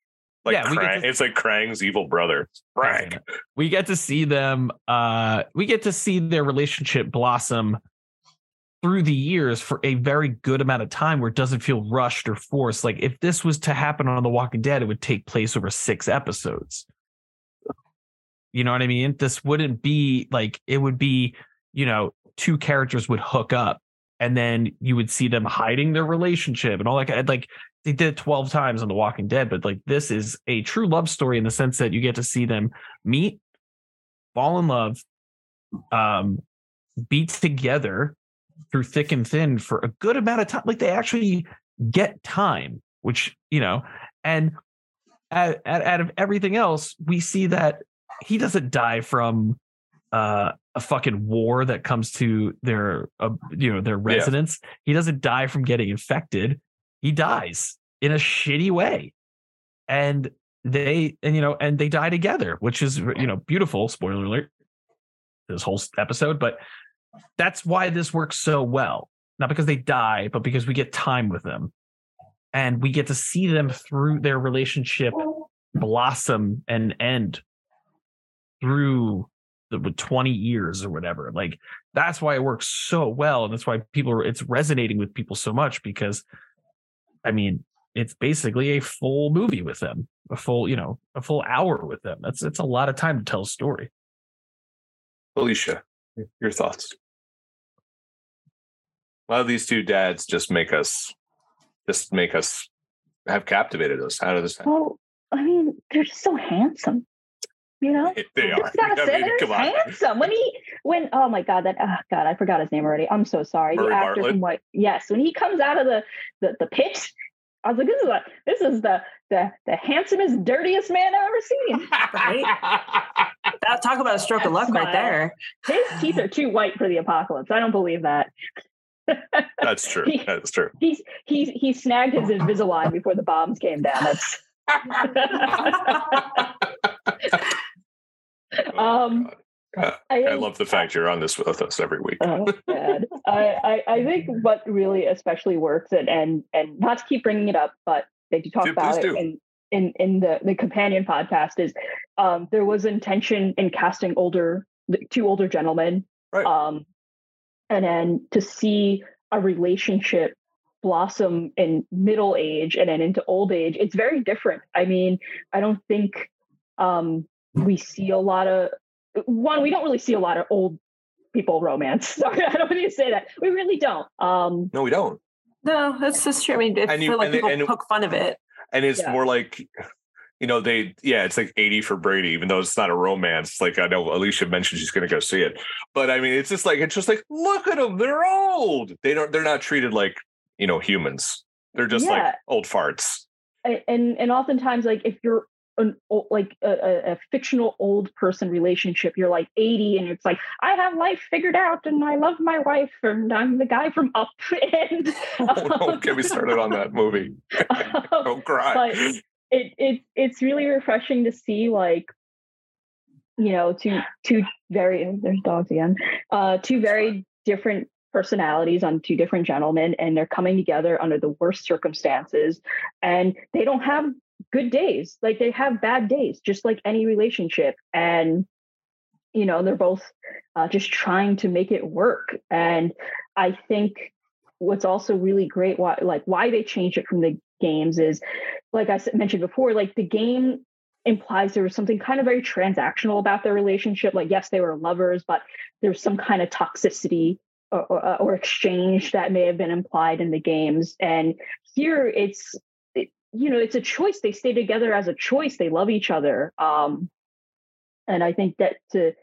like Yeah, Krang, to- it's like krang's evil brother Krang. we get to see them. Uh, we get to see their relationship blossom through the years for a very good amount of time, where it doesn't feel rushed or forced. Like if this was to happen on The Walking Dead, it would take place over six episodes. You know what I mean? This wouldn't be like it would be. You know, two characters would hook up, and then you would see them hiding their relationship and all that. Like they did it 12 times on The Walking Dead, but like this is a true love story in the sense that you get to see them meet, fall in love, um, be together through thick and thin for a good amount of time. Like they actually get time, which, you know, and out, out, of everything else, we see that he doesn't die from uh, a fucking war that comes to their, uh, you know, their residence. He doesn't die from getting infected. He dies in a shitty way, and they, and you know, and they die together, which is you know beautiful. Spoiler alert. This whole episode, but that's why this works so well. Not because they die, but because we get time with them, and we get to see them through their relationship blossom and end through the 20 years or whatever. Like that's why it works so well. And that's why people it's resonating with people so much because I mean, it's basically a full movie with them, a full, you know, a full hour with them. That's it's a lot of time to tell a story. alicia your thoughts a lot of these two dads just make us just make us have captivated us how does this Happen? Well, I mean, they're just so handsome. You know? they are Just gotta I say mean, come on. handsome. When he when oh my god, that oh god, I forgot his name already. I'm so sorry. Murray the actor Bartlett? from what yes, when he comes out of the the, the pit, I was like, this is a, this is the the the handsomest, dirtiest man I've ever seen. That, talk about a stroke of luck right there. His teeth are too white for the apocalypse. I don't believe that. that's true He- that's true He's he's he snagged his Invisalign before the bombs came down. That's Oh, Um, I, I love the fact you're on this with us every week Oh. I, I I think what really especially works and and and not to keep bringing it up, but they do talk Do- about it do. in in in the the companion podcast is um there was intention in casting older two older gentlemen Right. um and then to see a relationship blossom in middle age and then into old age it's very different i mean i don't think um we see a lot of one we don't really see a lot of old people romance. Sorry i don't need to say that. We really don't. Um no we don't. No, that's just true. I mean, I And you- feel like and- people and- poke fun of it. and it's Yeah. more like you know they yeah it's like 80 for brady even though it's not a romance. Like i know alicia mentioned she's going to go see it. But i mean it's just like it's just like look at them they're old. They don't they're not treated like you know humans. They're just like old farts. And and oftentimes like if you're an like a, a, fictional old person relationship. You're like 80 and it's like i have life figured out and i love my wife and i'm the guy from up and oh, don't get me started on that movie. Don't cry. But it, it it's really refreshing to see like you know two two very there's dogs again uh two very different personalities on two different gentlemen and they're coming together under the worst circumstances and they don't have good days like they have bad days just like any relationship and you know they're both uh, just trying to make it work and i think what's also really great why like why they changed it from the games is like I mentioned before like the game implies there was something kind of very transactional about their relationship like yes they were lovers but there's some kind of toxicity or, or, or exchange that may have been implied in the games and here it's it, you know, it's a choice. They stay together as a choice. They love each other. Um, and I think that to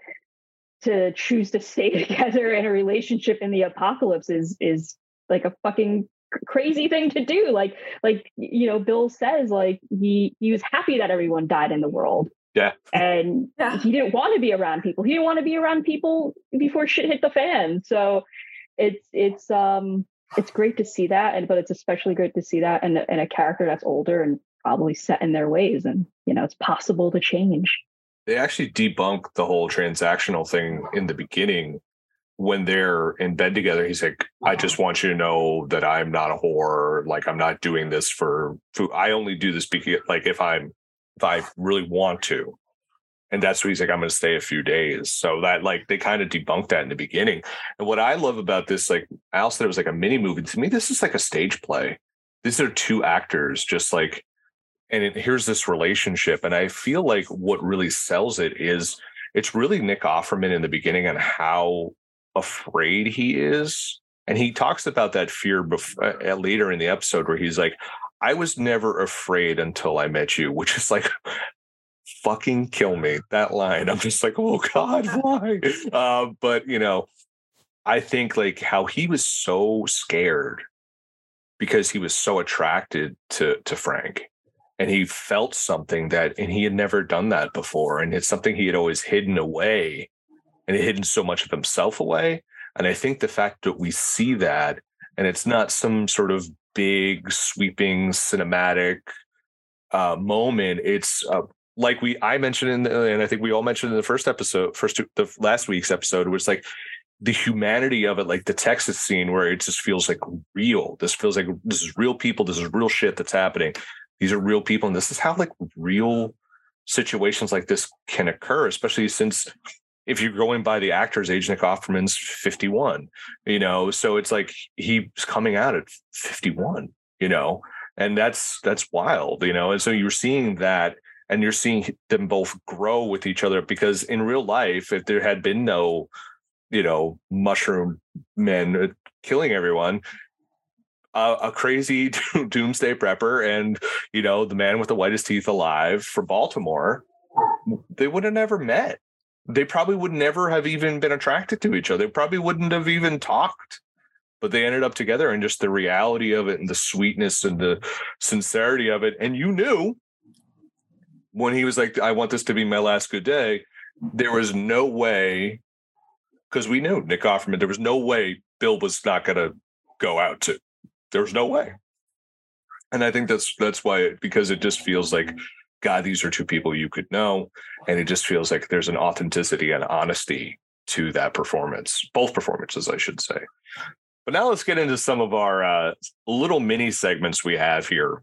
to choose to stay together in a relationship in the apocalypse is is like a fucking crazy thing to do like like you know bill says like he he was happy that everyone died in the world yeah and yeah. he didn't want to be around people he didn't want to be around people before shit hit the fan so it's it's um it's great to see that and but it's especially great to see that in, in a character that's older and probably set in their ways and you know it's possible to change. They actually debunk the whole transactional thing in the beginning. When they're in bed together he's like i just want you to know that i'm not a whore. Like i'm not doing this for food. I only do this because like if i'm if i really want to and that's what he's like i'm going to stay a few days. So that like they kind of debunked that in the beginning. And what i love about this like al said it was like a mini movie. To me this is like a stage play. These are two actors just like and it, here's this relationship. And i feel like what really sells it is it's really nick offerman in the beginning and how afraid he is. And he talks about that fear before, uh, later in the episode where he's like i was never afraid until i met you which is like fucking kill me that line. I'm just like oh god why? Uh, but you know i think like how he was so scared because he was so attracted to to frank and he felt something that and he had never done that before and it's something he had always hidden away and hidden so much of himself away and i think the fact that we see that and it's not some sort of big sweeping cinematic uh, moment it's uh, like we i mentioned in the, and i think we all mentioned in the first episode first the last week's episode was like the humanity of it, like the Texas scene where it just feels like real. This feels like this is real people. This is real shit that's happening. These are real people, and this is how like real situations like this can occur, especially since if you're going by the actor's age, Nick Offerman's 51, you know, so it's like he's coming out at 51, you know, and that's that's wild, you know, and so you're seeing that and you're seeing them both grow with each other because in real life, if there had been no, you know, mushroom men uh, killing everyone, a, a crazy doomsday prepper and you know the man with the whitest teeth alive from Baltimore, they would have never met. They probably would never have even been attracted to each other. They probably wouldn't have even talked. But they ended up together and just the reality of it and the sweetness and the sincerity of it. And you knew when he was like, I want this to be my last good day, there was no way, because we knew Nick Offerman, there was no way Bill was not going to go out to there was no way. And I think that's that's why because it just feels like God, these are two people you could know, and it just feels like there's an authenticity and honesty to that performance, both performances, I should say. But now let's get into some of our uh, little mini segments we have here.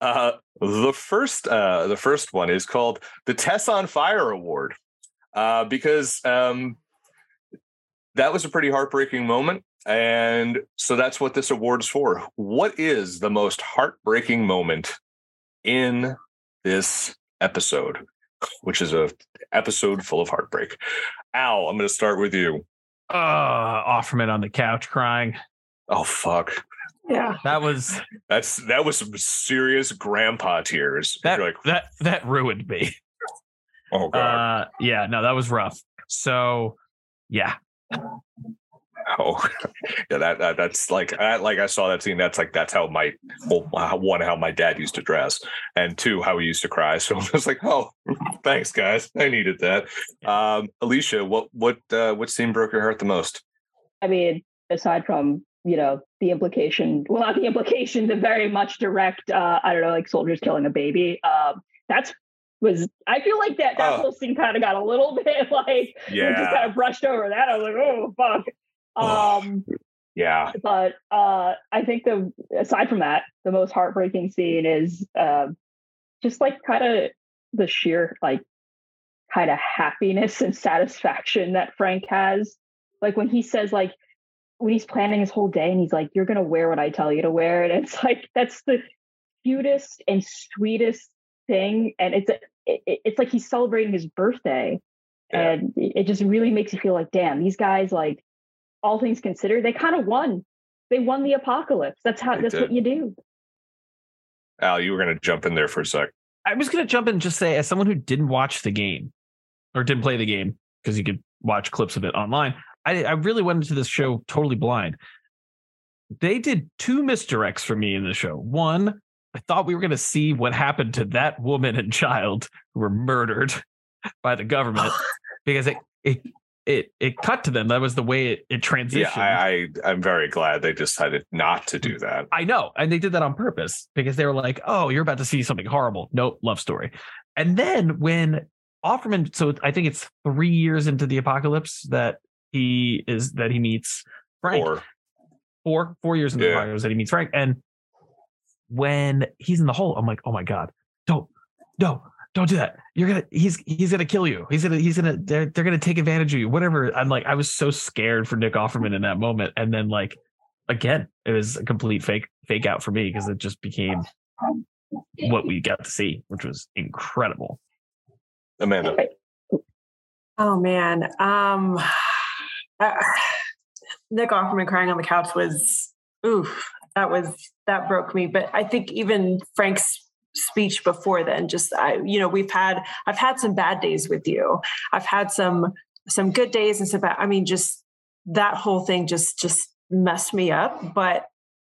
Uh, the first, uh, the first one is called the Tess on Fire Award, uh, because um, that was a pretty heartbreaking moment. And so that's what this award's for. What is the most heartbreaking moment in this episode, which is a episode full of heartbreak? Al, I'm going to start with you. Uh, Offerman on the couch crying. Oh fuck. Yeah. That was that's that was some serious grandpa tears. That like, that that ruined me. Oh god. Uh, yeah, no, that was rough. So, yeah, Oh, yeah, that, that that's like I, like I saw that scene. That's like that's how my well, one how my dad used to dress, and two how he used to cry. So I was like, oh, thanks guys, I needed that. Um, Alicia, what what uh, what scene broke your heart the most? I mean, aside from you know the implication, well, not the implication, the very much direct. Uh, I don't know, like soldiers killing a baby. Um, that's was I feel like that that oh. whole scene kind of got a little bit like yeah. just kind of brushed over that. I was like, oh fuck. Um, yeah. But uh, I think the aside from that, the most heartbreaking scene is uh, just like kind of the sheer like kind of happiness and satisfaction that Frank has. Like when he says like when he's planning his whole day and he's like, "You're gonna wear what I tell you to wear," and it's like that's the cutest and sweetest thing, and it's it, it's like he's celebrating his birthday, yeah. and it just really makes you feel like, damn, these guys like all things considered, they kind of won. They won the apocalypse. That's how. They that's did. what you do. Al, you were going to jump in there for a sec. I was going to jump in and just say, as someone who didn't watch the game or didn't play the game, because you could watch clips of it online, I, I really went into this show totally blind. They did two misdirects for me in the show. One, I thought we were going to see what happened to that woman and child who were murdered by the government because it, it it it cut to them. That was the way it, it transitioned. Yeah, I, I I'm very glad they decided not to mm, do that. I know, and they did that on purpose because they were like, "Oh, you're about to see something horrible." Nope, love story. And then when Offerman, so I think it's three years into the apocalypse that he is that he meets Frank. Or Four four years into Yeah. the apocalypse that he meets Frank, and when he's in the hole, I'm like, "Oh my god, don't, no, don't do that. You're gonna he's he's gonna kill you. He's gonna he's gonna they're they're gonna take advantage of you. Whatever." I'm like, I was so scared for Nick Offerman in that moment, and then like again, it was a complete fake fake out for me because it just became what we got to see, which was incredible. Amanda. Oh man. Um uh, Nick Offerman crying on the couch was oof, that was that broke me. But I think even Frank's speech before then, just I, you know, we've had I've had some bad days with you. I've had some some good days and some bad. I mean, just that whole thing just just messed me up. But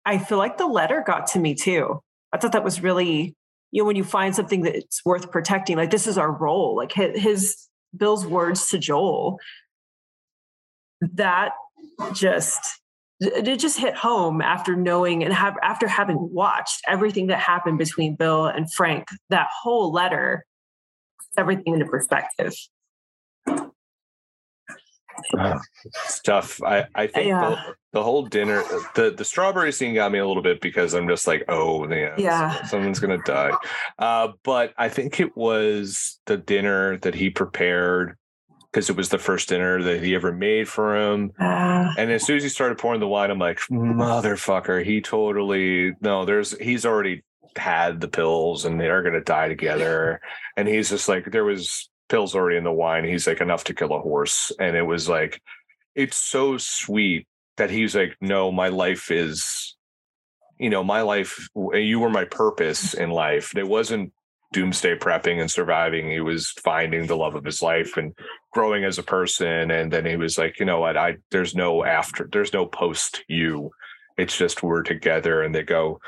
I feel like the letter got to me too. I thought that was really, you know, when you find something that's worth protecting, like this is our role. Like his, his Bill's words to Joel, that just it just hit home after knowing and have after having watched everything that happened between Bill and Frank. That whole letter, puts everything into perspective. It's tough. I, I think Yeah. the, the whole dinner, the, the strawberry scene got me a little bit because I'm just like, oh, yeah, Yeah. someone's going to die. Uh, but I think it was the dinner that he prepared because it was the first dinner that he ever made for him. Uh, And as soon as he started pouring the wine, I'm like, motherfucker, he totally, no, there's, he's already had the pills and they're going to die together. And he's just like, there was pills already in the wine. He's like, enough to kill a horse. And it was like, it's so sweet that he's like, no, my life is, you know, my life, you were my purpose in life. It wasn't doomsday prepping and surviving. He was finding the love of his life and growing as a person. And then he was like, you know what? I, there's no after, there's no post you. It's just we're together and they go,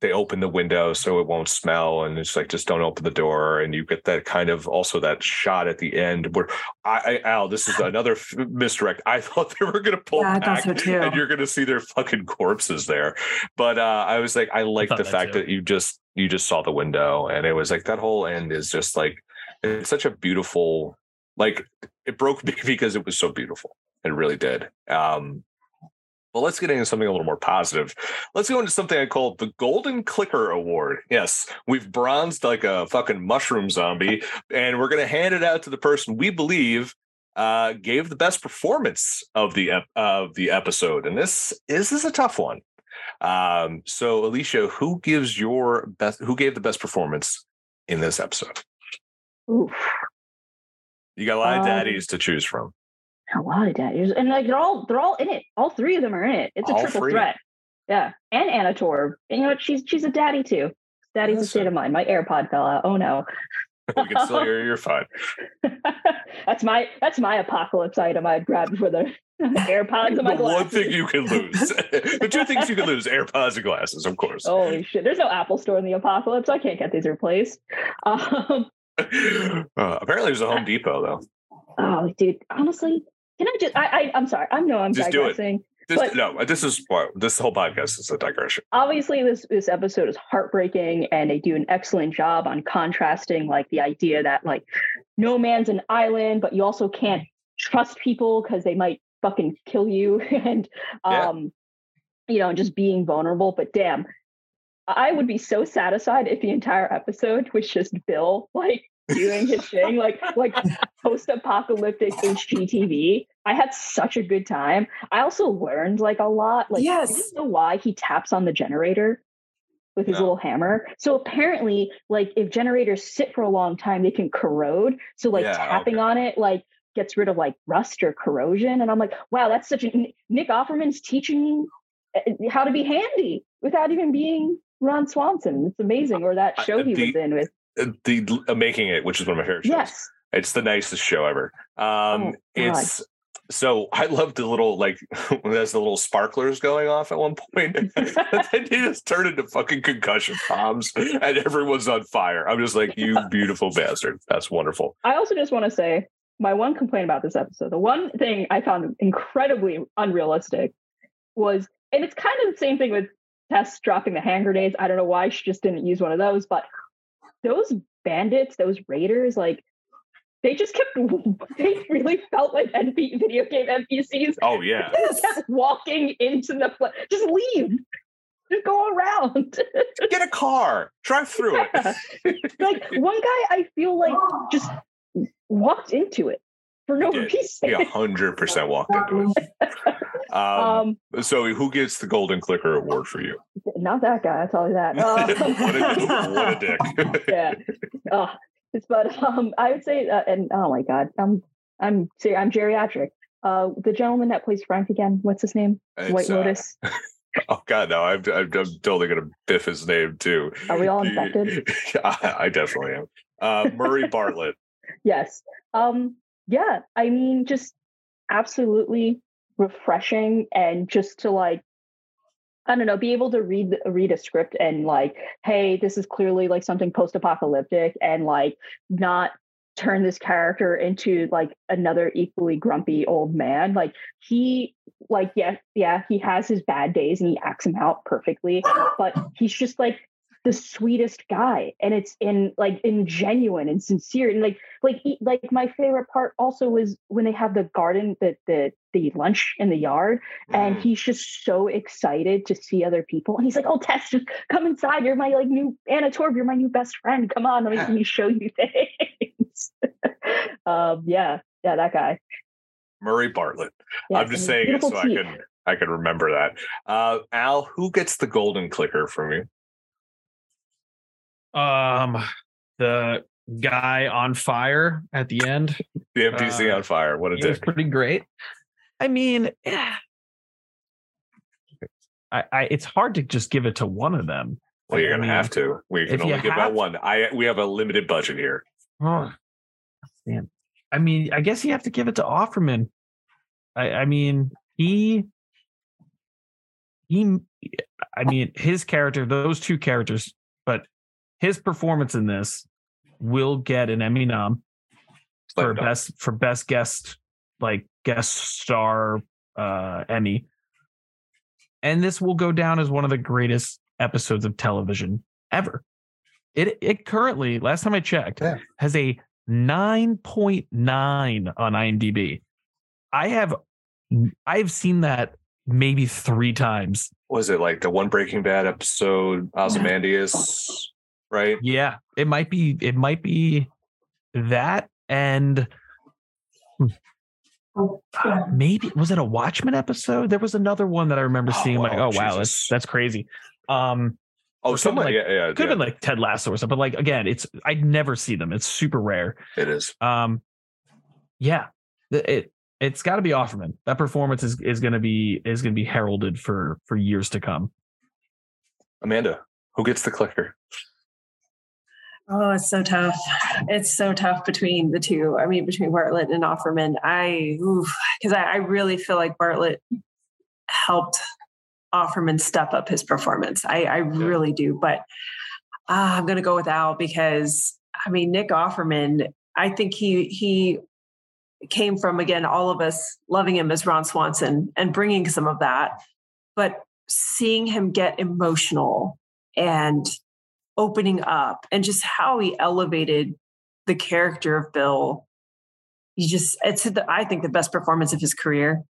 they open the window so it won't smell and it's like just don't open the door and you get that kind of also that shot at the end where I, I Al this is another f- misdirect I thought they were gonna pull Yeah, back so and you're gonna see their fucking corpses there but uh I was like I like thought the fact too. that you just you just saw the window and it was like that whole end is just like it's such a beautiful like it broke me because it was so beautiful it really did um well, let's get into something a little more positive. Let's go into something I call the Golden Clicker Award. Yes, we've bronzed like a fucking mushroom zombie, and we're to hand it out to the person we believe uh, gave the best performance of the ep- of the episode. And this is this is a tough one. Um, so, Alicia, who gives your best? Who gave the best performance in this episode? Oof, You got a lot of Um, daddies to choose from. a lot of daddies, and like they're all they're all in it. All three of them are in it. It's a All triple three. threat. Yeah, and Anna Torv. And you know what? She's she's a daddy too. Daddy's a Yes, state of mind. My AirPod fell out. Oh no. we can still hear you're fine. that's my that's my apocalypse item I'd grab for the AirPods and my the one thing you can lose. the two things you can lose: AirPods and glasses, of course. Holy shit! There's no Apple Store in the apocalypse. I can't get these replaced. Um, Uh, apparently, there's a Home Depot though. oh, dude. Honestly, can I just? I, I I'm sorry. I know I'm Just digressing. This, But- no, this is this whole podcast is a digression. obviously this this episode is heartbreaking and they do an excellent job on contrasting like the idea that like no man's an island but you also can't trust people because they might fucking kill you and Yeah. um you know just being vulnerable but damn i would be so satisfied if the entire episode was just bill like doing his thing like like post-apocalyptic hgtv i had such a good time i also learned like a lot like I Yes. didn't know why he taps on the generator with his little hammer so apparently like if generators sit for a long time they can corrode so like Yeah, tapping okay. on it like gets rid of like rust or corrosion and i'm like wow that's such a nick offerman's teaching uh, how to be handy without even being Ron Swanson. It's amazing. Or that show he the, was in with uh, the uh, making it, which is one of my favorite shows. Yes. It's the nicest show ever. Um, Oh, it's so I love the little like when there's the little sparklers going off at one point. and then they just turn into fucking concussion bombs and everyone's on fire. I'm just like, you beautiful bastard. That's wonderful. I also just want to say my one complaint about this episode, the one thing I found incredibly unrealistic was, and it's kind of the same thing with Tess dropping the hand grenades. I don't know why she just didn't use one of those, but those bandits, those raiders, like they just kept, they really felt like NP video game NPCs. Oh yeah. They just kept walking into the, just leave. Just go around. Get a car. Drive through it. like one guy, I feel like just walked into it for no He reason. He hundred percent walked into it. Um, Um, so who gets the golden clicker award for you? not that guy. I'll tell you that. what, Um, a, what a dick. yeah. Oh, it's, but um, I would say, uh, and oh my god, I'm I'm I'm geriatric. Uh, the gentleman that plays Frank again. What's his name? It's, White uh, Lotus. oh god, no! I'm, I'm, I'm totally gonna biff his name too. Are we all infected? I, I definitely am. Uh, Murray Bartlett. Yes. Um. Yeah. I mean, just absolutely refreshing, and just to like I don't know, be able to read read a script and like, hey, this is clearly like something post-apocalyptic, and like not turn this character into like another equally grumpy old man. Like he, like yeah, yeah, he has his bad days and he acts him out perfectly, but he's just like the sweetest guy, and it's in like in genuine and sincere, and like like like my favorite part also was when they have the garden, the the the lunch in the yard and Mm. he's just so excited to see other people. And he's like, "Oh, Tess, just come inside. You're my like new Anna Torv. You're my new best friend. Come on, let me, let me show you things." um, yeah, yeah, that guy. Murray Bartlett. Yes, I'm just saying it so beautiful I can I can remember that. Uh, Al, who gets the golden clicker from you? Um, the guy on fire at the end. The NPC Uh, on fire. What a It was pretty great. I mean, yeah. I, I it's hard to just give it to one of them. Well, you're I gonna mean, have to. We can only give out one. I we have a limited budget here. Oh, damn. I mean, I guess you have to give it to Offerman. I, I mean, he, he, I mean, his character, those two characters, but his performance in this will get an Emmy nom for Slam best for best guest, like guest star uh Emmy. And this will go down as one of the greatest episodes of television ever. It it currently, last time I checked, Yeah. has a 9.9 on IMDb. I have I've seen that maybe three times. Was it like the one Breaking Bad episode, Ozymandias, right? Yeah, it might be it might be that and uh, maybe was it a Watchmen episode? There was another one that I remember Oh, seeing. like, wow, oh wow, that's that's crazy. Um, Oh, something someone, like- yeah, yeah, could yeah, have been like Ted Lasso or something. But like again, it's I'd never see them. It's super rare. it is. Um, yeah, it it's got to be Offerman. That performance is is going to be is going to be heralded for for years to come. Amanda, who gets the clicker? Oh, it's so tough. It's so tough between the two. I mean, between Bartlett and Offerman. I, because I, I really feel like Bartlett helped Offerman step up his performance. I, I really do. But uh, I'm going to go with Al because, I mean, Nick Offerman, I think he, he, came from again all of us loving him as Ron Swanson and bringing some of that but seeing him get emotional and opening up and just how he elevated the character of Bill. You just, it's, the, I think, the best performance of his career.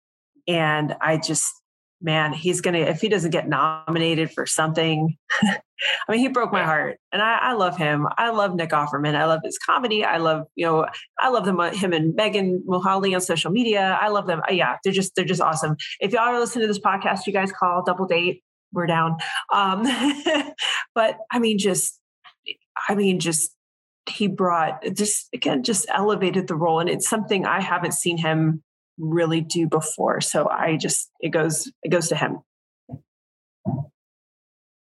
And I just, man, he's going to, if he doesn't get nominated for something, I mean, he broke my heart and I, I love him. I love Nick Offerman. I love his comedy. I love, you know, I love them, him and Megan Mullally on social media. I love them. Uh, yeah, they're just, they're just awesome. If y'all are listening to this podcast, you guys call double date. We're down. Um, but I mean, just, I mean, just he brought just again, just elevated the role, and it's something I haven't seen him really do before. So I just it goes it goes to him.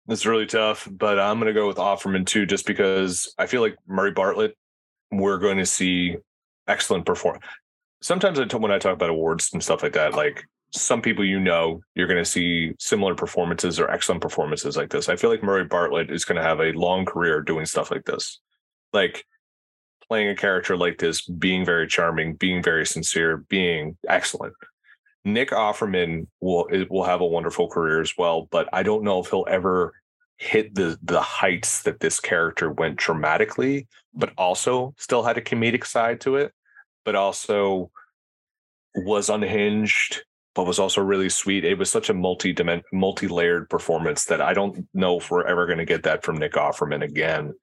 It's really tough, but I'm going to go with Offerman too, just because I feel like Murray Bartlett, we're going to see excellent performance. Sometimes I, tell when I talk about awards and stuff like that, like some people you know, you're going to see similar performances or excellent performances like this. I feel like Murray Bartlett is going to have a long career doing stuff like this, like playing a character like this, being very charming, being very sincere, being excellent. Nick Offerman will eh, will have a wonderful career as well, but I don't know if he'll ever hit the the heights that this character went dramatically, but also still had a comedic side to it, but also was unhinged but was also really sweet. It was such a multi multi layered performance that I don't know if we're ever going to get that from Nick Offerman again.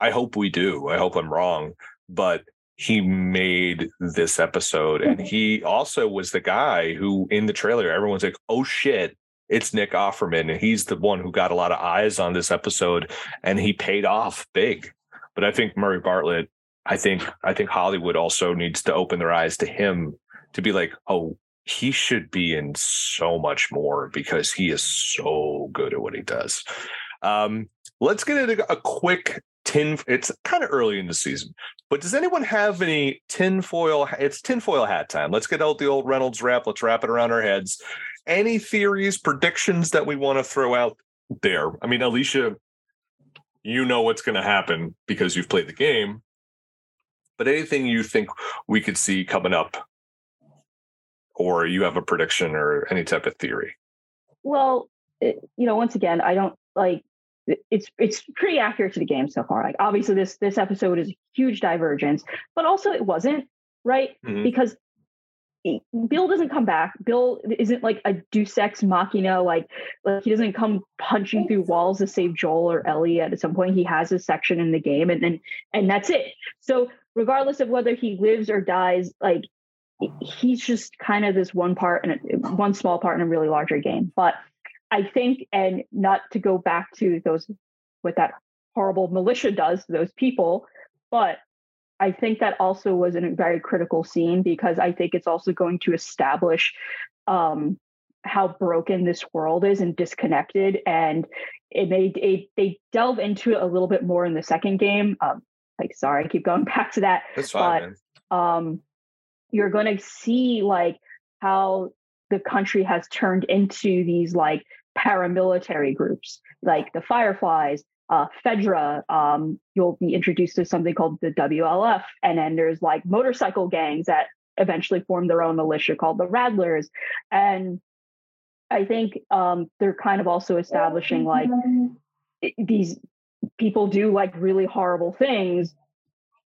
I hope we do. I hope I'm wrong, but he made this episode, and mm-hmm. he also was the guy who in the trailer everyone's like, "Oh shit." It's Nick Offerman, and he's the one who got a lot of eyes on this episode, and he paid off big. But I think Murray Bartlett, I think I think Hollywood also needs to open their eyes to him to be like, oh, he should be in so much more because he is so good at what he does. Um, let's get into a quick tin. It's kind of early in the season, but does anyone have any tinfoil? It's tinfoil hat time. Let's get out the old Reynolds wrap. Let's wrap it around our heads. Any theories, predictions that we want to throw out there? I mean, Alicia, you know what's going to happen because you've played the game. But anything you think we could see coming up or you have a prediction or any type of theory? Well, it, you know, once again, I don't like it's it's pretty accurate to the game so far. Like obviously this this episode is a huge divergence, but also it wasn't, right? Mm-hmm. Because Bill doesn't come back. Bill isn't like a Deus Ex Machina. Like, like he doesn't come punching through walls to save Joel or Ellie. At some point, he has a section in the game, and then and that's it. So, regardless of whether he lives or dies, like he's just kind of this one part and one small part in a really larger game. But I think, and not to go back to those what that horrible militia does to those people, but I think that also was a very critical scene because I think it's also going to establish um, how broken this world is and disconnected. And it made it, they delve into it a little bit more in the second game. Um, like, sorry, I keep going back to that. That's fine. But, um, you're going to see like how the country has turned into these like paramilitary groups like the fireflies uh, fedra um, you'll be introduced to something called the wlf and then there's like motorcycle gangs that eventually form their own militia called the Rattlers and i think um, they're kind of also establishing like these people do like really horrible things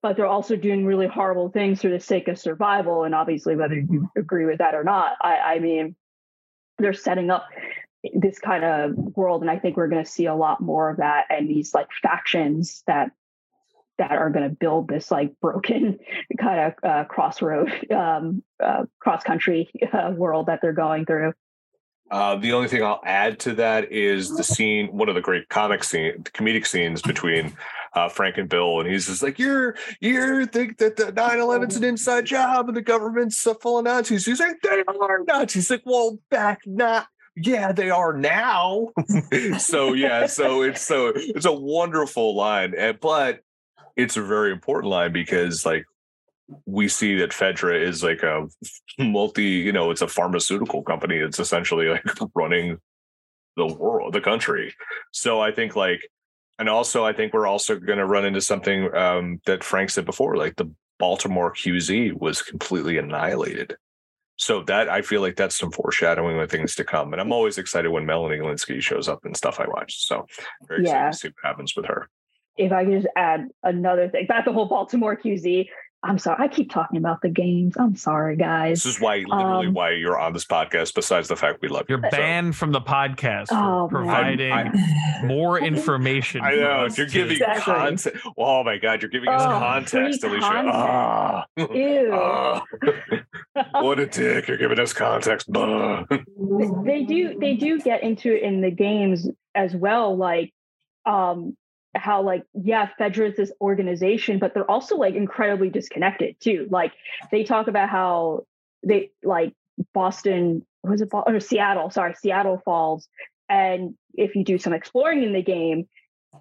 but they're also doing really horrible things for the sake of survival. And obviously, whether you agree with that or not, I, I mean, they're setting up this kind of world, and I think we're going to see a lot more of that and these like factions that that are going to build this like broken kind of uh, crossroad, um, uh, cross country uh, world that they're going through. Uh, the only thing I'll add to that is the scene, one of the great comic scene, comedic scenes between uh, Frank and Bill, and he's just like, "You're you think that the 9/11's an inside job and the government's uh, full of Nazis." He's like, "They are Nazis." He's like, "Well, back not." Yeah, they are now. so yeah, so it's so it's a wonderful line, and, but it's a very important line because like we see that Fedra is like a multi, you know, it's a pharmaceutical company. It's essentially like running the world, the country. So I think like and also I think we're also going to run into something um, that Frank said before, like the Baltimore QZ was completely annihilated. So that I feel like that's some foreshadowing of things to come. And I'm always excited when Melanie Lynskey shows up and stuff I watch. So very yeah. excited to see what happens with her. If I could just add another thing, about the whole Baltimore QZ, I'm sorry. I keep talking about the games. I'm sorry, guys. This is why, literally, um, why you're on this podcast. Besides the fact we love you, you're banned so, from the podcast for oh, providing I, more information. I know you're giving exactly. context. Oh my god, you're giving us oh, context, Alicia. Ah. Ew. Ah. what a dick! You're giving us context. they do. They do get into it in the games as well. Like, um, how like yeah fedra is this organization but they're also like incredibly disconnected too like they talk about how they like boston was it or seattle sorry seattle falls And if you do some exploring in the game,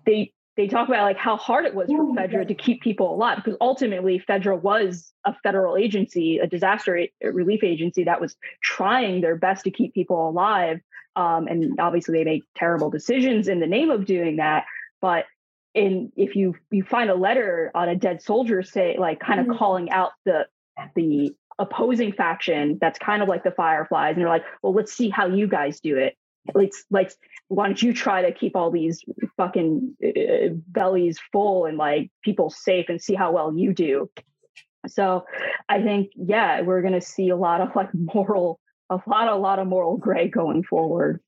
they they talk about like how hard it was for Fedra to keep people alive because ultimately Fedra was a federal agency, a disaster relief agency that was trying their best to keep people alive. Um, and obviously they make terrible decisions in the name of doing that. But in if you you find a letter on a dead soldier, say like kind of mm-hmm. calling out the the opposing faction that's kind of like the fireflies and they're like well let's see how you guys do it. Let's let's why don't you try to keep all these fucking uh, bellies full and like people safe and see how well you do. So i think yeah we're going to see a lot of like moral a lot a lot of moral gray going forward.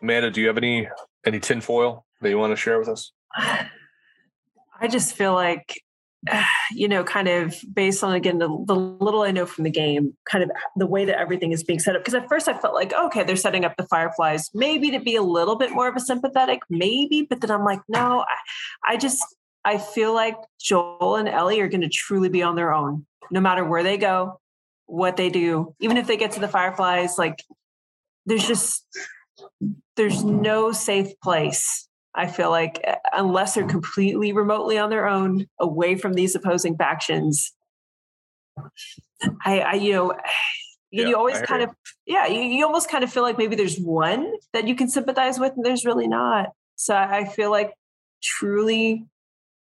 Amanda do you have any any tinfoil that you want to share with us i just feel like you know, kind of based on again the, the little I know from the game, kind of the way that everything is being set up. Because at first I felt like, okay, they're setting up the Fireflies maybe to be a little bit more of a sympathetic, maybe. But then I'm like, no, I, I just I feel like Joel and Ellie are going to truly be on their own, no matter where they go, what they do, even if they get to the Fireflies. Like, there's just there's no safe place I feel like eh, unless they're completely remotely on their own, away from these opposing factions, I, I you know, yeah, you always kind of, yeah, you, you almost kind of feel like maybe there's one that you can sympathize with, and there's really not. So I feel like truly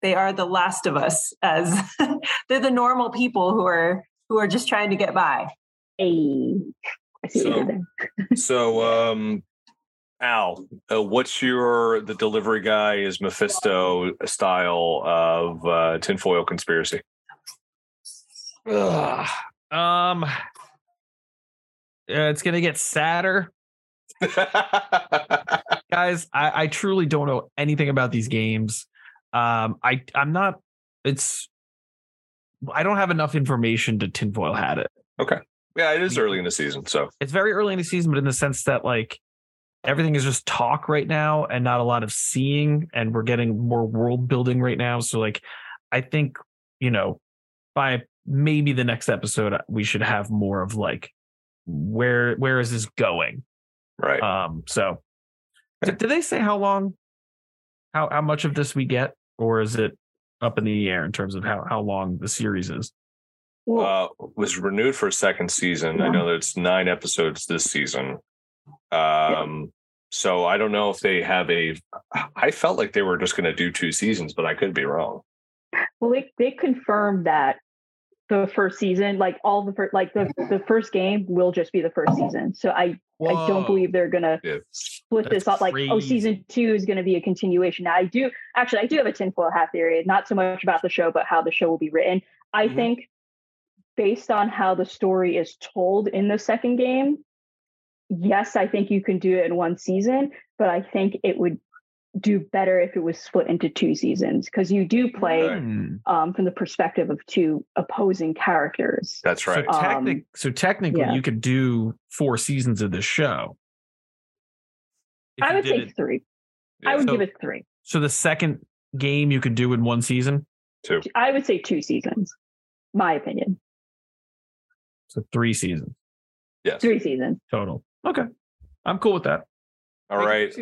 they are the last of us, as they're the normal people who are who are just trying to get by. Hey, so, so um, Al, uh, what's your the delivery guy is Mephisto style of uh, tinfoil conspiracy? Ugh. Um, it's gonna get sadder. Guys, I, I truly don't know anything about these games. Um, I I'm not. It's I don't have enough information to tinfoil hat it. Okay. Yeah, it is early in the season, so it's very early in the season, but in the sense that like everything is just talk right now and not a lot of seeing and we're getting more world building right now. So like i think you know by maybe the next episode uh, we should have more of like where where is this going? Right. Um so did, did they say how long how how much of this we get or is it up in the air in terms of how how long the series is? Uh, was renewed for a second season. I know that it's nine episodes this season. Um, so I don't know if they have a. I felt like they were just going to do two seasons, but I could be wrong. Well, they they confirmed that the first season, like all the first, like the the first game will just be the first season. So I Whoa. I don't believe they're gonna yeah. split That's this up like oh season two is going to be a continuation. Now I do actually I do have a tinfoil hat theory, not so much about the show, but how the show will be written. I mm-hmm. think based on how the story is told in the second game, yes, I think you can do it in one season, but I think it would do better if it was split into two seasons because you do play mm. um, from the perspective of two opposing characters. That's right. So, technic- um, so technically, yeah. you could do four seasons of this show. I would say it, three. Yeah. I would so, give it three. So the second game you could do in one season. Two. I would say two seasons. My opinion. So three seasons. Yes. Three seasons total. Okay. I'm cool with that. All right,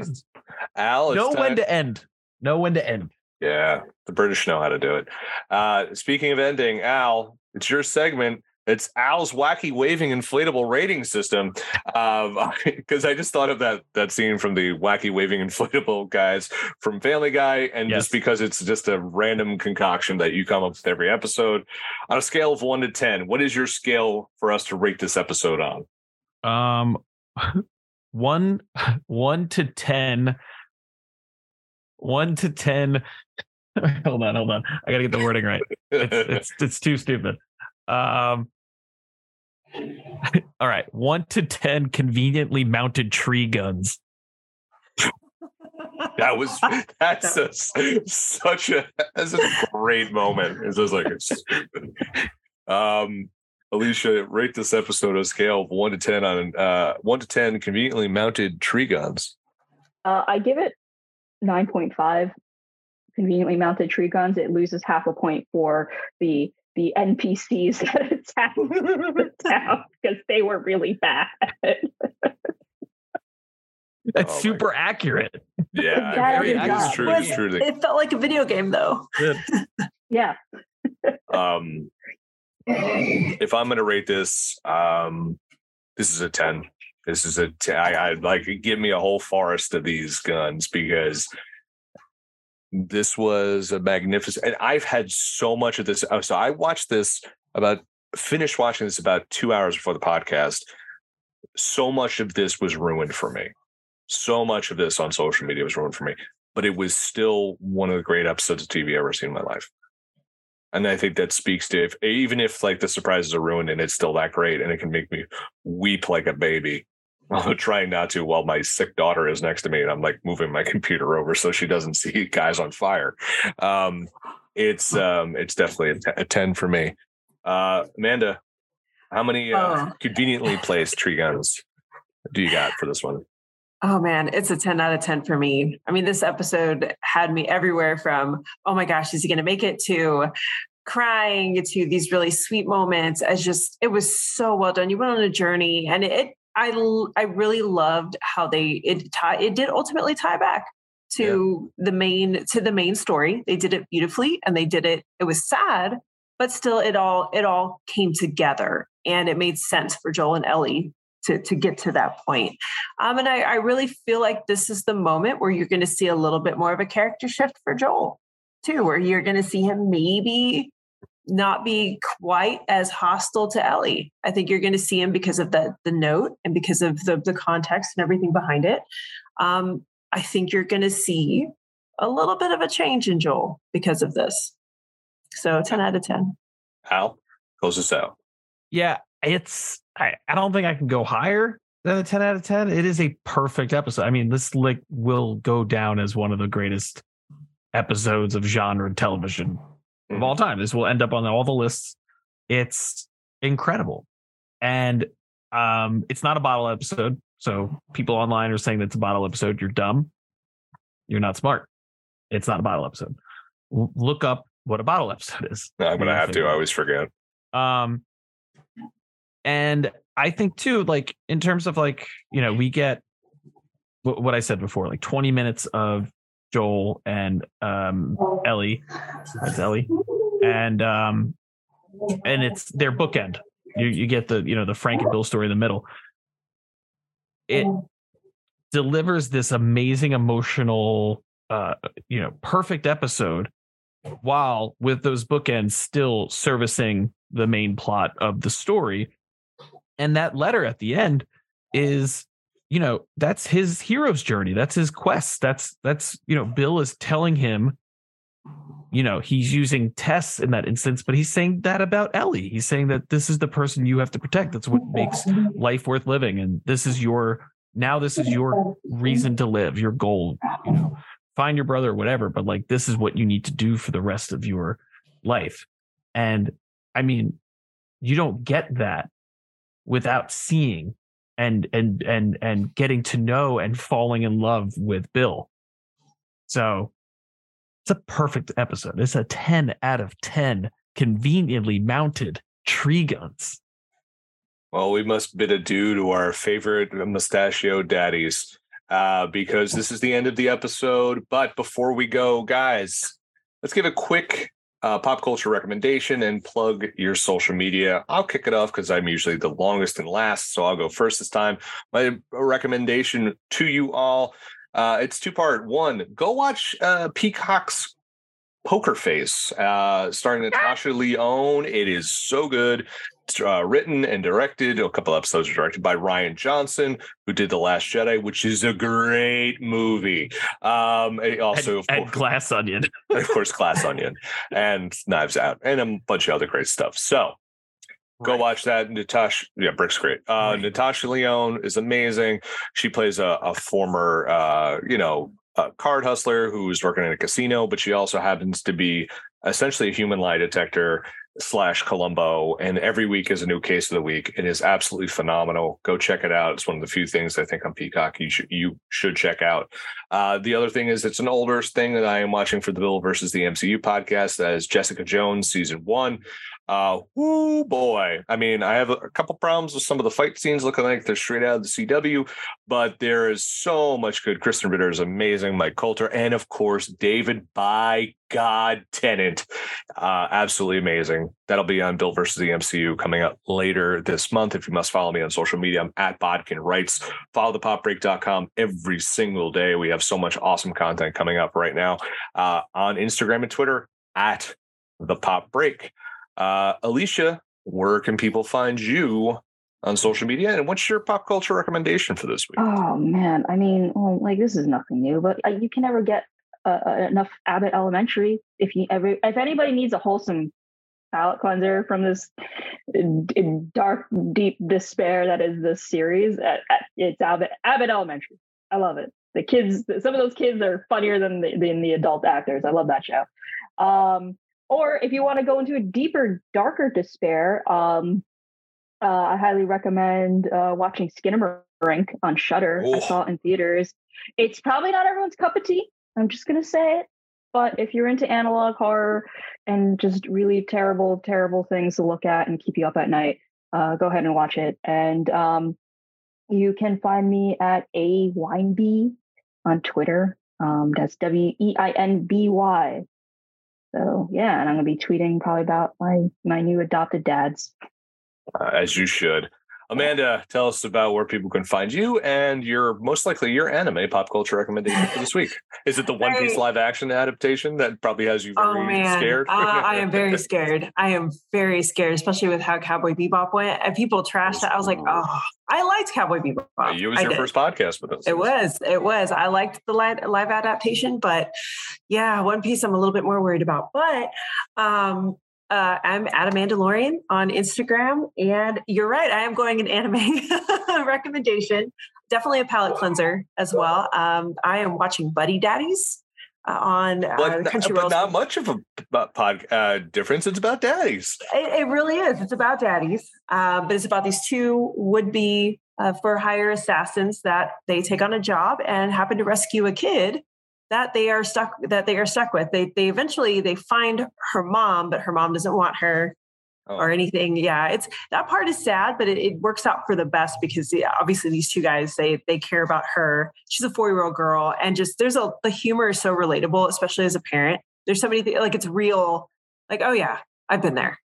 Al. Know time. when to end. Know when to end. Yeah, the British know how to do it. Uh, speaking of ending, Al, it's your segment. It's Al's wacky waving inflatable rating system. Because um, I just thought of that that scene from the wacky waving inflatable guys from Family Guy, and yes. just because it's just a random concoction that you come up with every episode. On a scale of one to ten, what is your scale for us to rate this episode on? Um, one one to ten one to ten. hold on, hold on. I gotta get the wording right. It's it's, it's too stupid. Um. All right, one to ten conveniently mounted tree guns. that was that's a, such a that's a great moment. It's just like it's um Alicia, rate this episode on a scale of one to ten on uh, one to ten conveniently mounted tree guns. Uh, I give it nine point five. Conveniently mounted tree guns. It loses half a point for the the NPCs that attack the town because they were really bad. That's Oh super accurate. Yeah, That very is it's not- true. Was- true. It felt like a video game though. Yeah. um if i'm going to rate this um this is a 10 this is a 10 I, I like give me a whole forest of these guns because this was a magnificent and i've had so much of this oh, so i watched this about finished watching this about two hours before the podcast. So much of this was ruined for me. So much of this on social media was ruined for me but it was still one of the great episodes of tv i've ever seen in my life and I think that speaks to if even if like the surprises are ruined and it's still that great and it can make me weep like a baby. I'm trying not to while my sick daughter is next to me and I'm like moving my computer over so she doesn't see guys on fire. Um, it's um, it's definitely a 10 for me. Uh, Amanda, how many uh, Oh. conveniently placed tree guns do you got for this one? Oh man, it's a 10 out of 10 for me. I mean, this episode had me everywhere from, oh my gosh, is he going to make it to crying to these really sweet moments as just it was so well done. You went on a journey and it I I really loved how they it tie it did ultimately tie back to the main to the main story. They did it beautifully and they did it it was sad, but still it all it all came together and it made sense for Joel and Ellie to to get to that point. Um, and I, I really feel like this is the moment where you're going to see a little bit more of a character shift for Joel, too, where you're going to see him maybe not be quite as hostile to Ellie. I think you're going to see him because of the the note and because of the the context and everything behind it. Um, I think you're going to see a little bit of a change in Joel because of this. So 10 out of 10. Al, close this out. Yeah, it's I, I don't think I can go higher than a 10 out of 10. It is a perfect episode. I mean, this like will go down as one of the greatest episodes of genre television of all time. This will end up on all the lists. It's incredible. And um it's not a bottle episode. So people online are saying that's a bottle episode. You're dumb. You're not smart. It's not a bottle episode. L- Look up what a bottle episode is. No, I'm gonna have to. I always forget. Um, and I think too, like in terms of like you know, we get what, what I said before, like 20 minutes of Joel and um Ellie, that's Ellie, and um, and it's their bookend. You you get the you know the Frank and Bill story in the middle. It delivers this amazing emotional, uh, you know, perfect episode while with those bookends still servicing the main plot of the story. And that letter at the end is, you know, that's his hero's journey. That's his quest. That's that's, you know, Bill is telling him, you know, he's using Tess in that instance, but he's saying that about Ellie. He's saying that this is the person you have to protect. That's what makes life worth living. And this is your now this is your reason to live, your goal, you know find your brother or whatever but like this is what you need to do for the rest of your life and i mean you don't get that without seeing and and and and getting to know and falling in love with bill. So it's a perfect episode. It's a 10 out of 10 conveniently mounted tree guns. Well, we must bid adieu to our favorite mustachio daddies uh, because this is the end of the episode. But before we go, guys, let's give a quick uh, pop culture recommendation and plug your social media. I'll kick it off because I'm usually the longest and last, so I'll go first this time. My recommendation to you all uh, it's two part. One, go watch uh, Peacock's Poker Face, uh, starring Natasha Lyonne. It is so good. Uh, written and directed. A couple episodes are directed by Rian Johnson, who did The Last Jedi, which is a great movie. Um, also, and, of, and glass onion of course, Glass Onion and Knives Out, and a bunch of other great stuff. So go Right. watch that. Natasha, yeah, Brick's great. Uh, Right. Natasha Lyonne is amazing. She plays a, a former, uh, you know, a card hustler who's working in a casino, but she also happens to be essentially a human lie detector slash Columbo, and every week is a new case of the week. It is absolutely phenomenal. Go check it out. It's one of the few things I think on Peacock you should you should check out. Uh, the other thing is it's an older thing that I am watching for the Bill versus the MCU podcast. That is Jessica Jones season one. Uh, whoo boy. I mean, I have a, couple problems with some of the fight scenes looking like they're straight out of the CW, but there is so much good. Krysten Ritter is amazing. Mike Colter, and of course, David by God Tennant. Uh, absolutely amazing. That'll be on Bill versus the MCU coming up later this month. If you must follow me on social media, I'm at Bodkin Writes. Follow thepopbreak.com every single day. We have so much awesome content coming up right now uh, on Instagram and Twitter at the Pop Break. Uh, Alicia, where can people find you on social media? And what's your pop culture recommendation for this week? Oh man, I mean, well, like this is nothing new, but uh, you can never get uh, uh, enough Abbott Elementary. If you ever, if anybody needs a wholesome palate cleanser from this dark, deep despair that is this series, uh, uh, it's Abbott Abbott Elementary. I love it. The kids, some of those kids are funnier than the, than the adult actors. I love that show. Um, or if you want to go into a deeper, darker despair, um, uh, I highly recommend uh, watching Skinamarink on Shudder. I saw it in theaters. It's probably not everyone's cup of tea. I'm just gonna say it. But if you're into analog horror and just really terrible, terrible things to look at and keep you up at night, uh, go ahead and watch it. And um, you can find me at a weinby on Twitter. Um, that's W E I N B Y. So yeah, and I'm gonna be tweeting probably about my my new adopted dads. Uh, as you should. Amanda, tell us about where people can find you and your most likely your anime pop culture recommendation for this week. Is it the One Piece live action adaptation that probably has you Oh man, scared? uh, I am very scared. I am very scared, especially with how Cowboy Bebop went. And people trashed it. I was like, oh, I liked Cowboy Bebop. it was I your did. first podcast with us. It was. It was. I liked the live, live adaptation, but yeah, One Piece I'm a little bit more worried about. But um, uh, I'm at a Mandalorian on Instagram, and you're right. I am going an anime recommendation. Definitely a palate cleanser as well. Um, I am watching Buddy Daddies uh, on uh, But, Crunchyroll. but not much of a pod uh, difference. It's about daddies. It, it really is. It's about daddies, uh, but it's about these two would-be uh, for hire assassins that they take on a job and happen to rescue a kid that they are stuck that they are stuck with. They they eventually they find her mom, but her mom doesn't want her Oh. or anything. Yeah, it's that part is sad, but it, it works out for the best because yeah, obviously these two guys they they care about her. She's a four year old girl, and just there's a the humor is so relatable, especially as a parent. There's so many things like it's real. Like oh yeah, I've been there.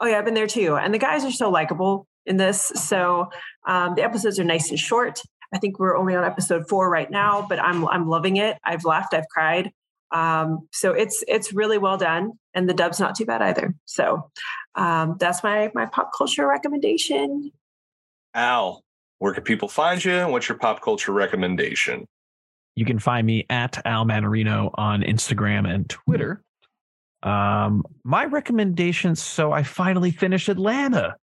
Oh yeah, I've been there too. And the guys are so likable in this. So um, the episodes are nice and short. I think we're only on episode four right now, but I'm I'm loving it. I've laughed, I've cried. Um, so it's it's really well done, and the dub's not too bad either. So um, that's my my pop culture recommendation. Al, where can people find you? And what's your pop culture recommendation? You can find me at Al Manarino on Instagram and Twitter. Um, my recommendation. So I finally finished Atlanta.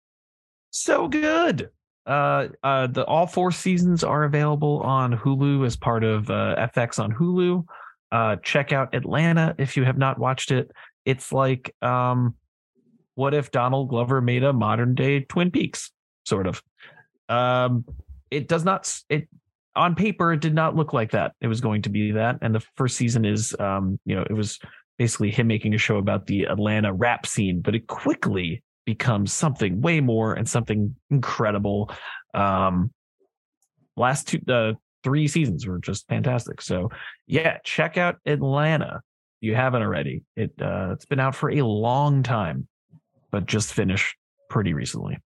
So good. Uh, uh, the all four seasons are available on Hulu as part of uh, FX on Hulu. Uh, check out Atlanta if you have not watched it. It's like, um, what if Donald Glover made a modern day Twin Peaks, sort of. Um, it does not. It on paper it did not look like that it was going to be that and the first season is um you know it was basically him making a show about the atlanta rap scene but it quickly becomes something way more and something incredible. Um last two uh three seasons were just fantastic. So yeah check out atlanta if you haven't already. It uh it's been out for a long time but just finished pretty recently.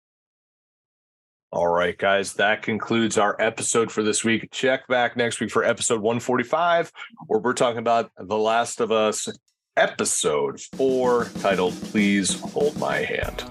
All right, guys, that concludes our episode for this week. Check back next week for episode 145, where we're talking about The Last of Us, episode four, titled Please Hold My Hand.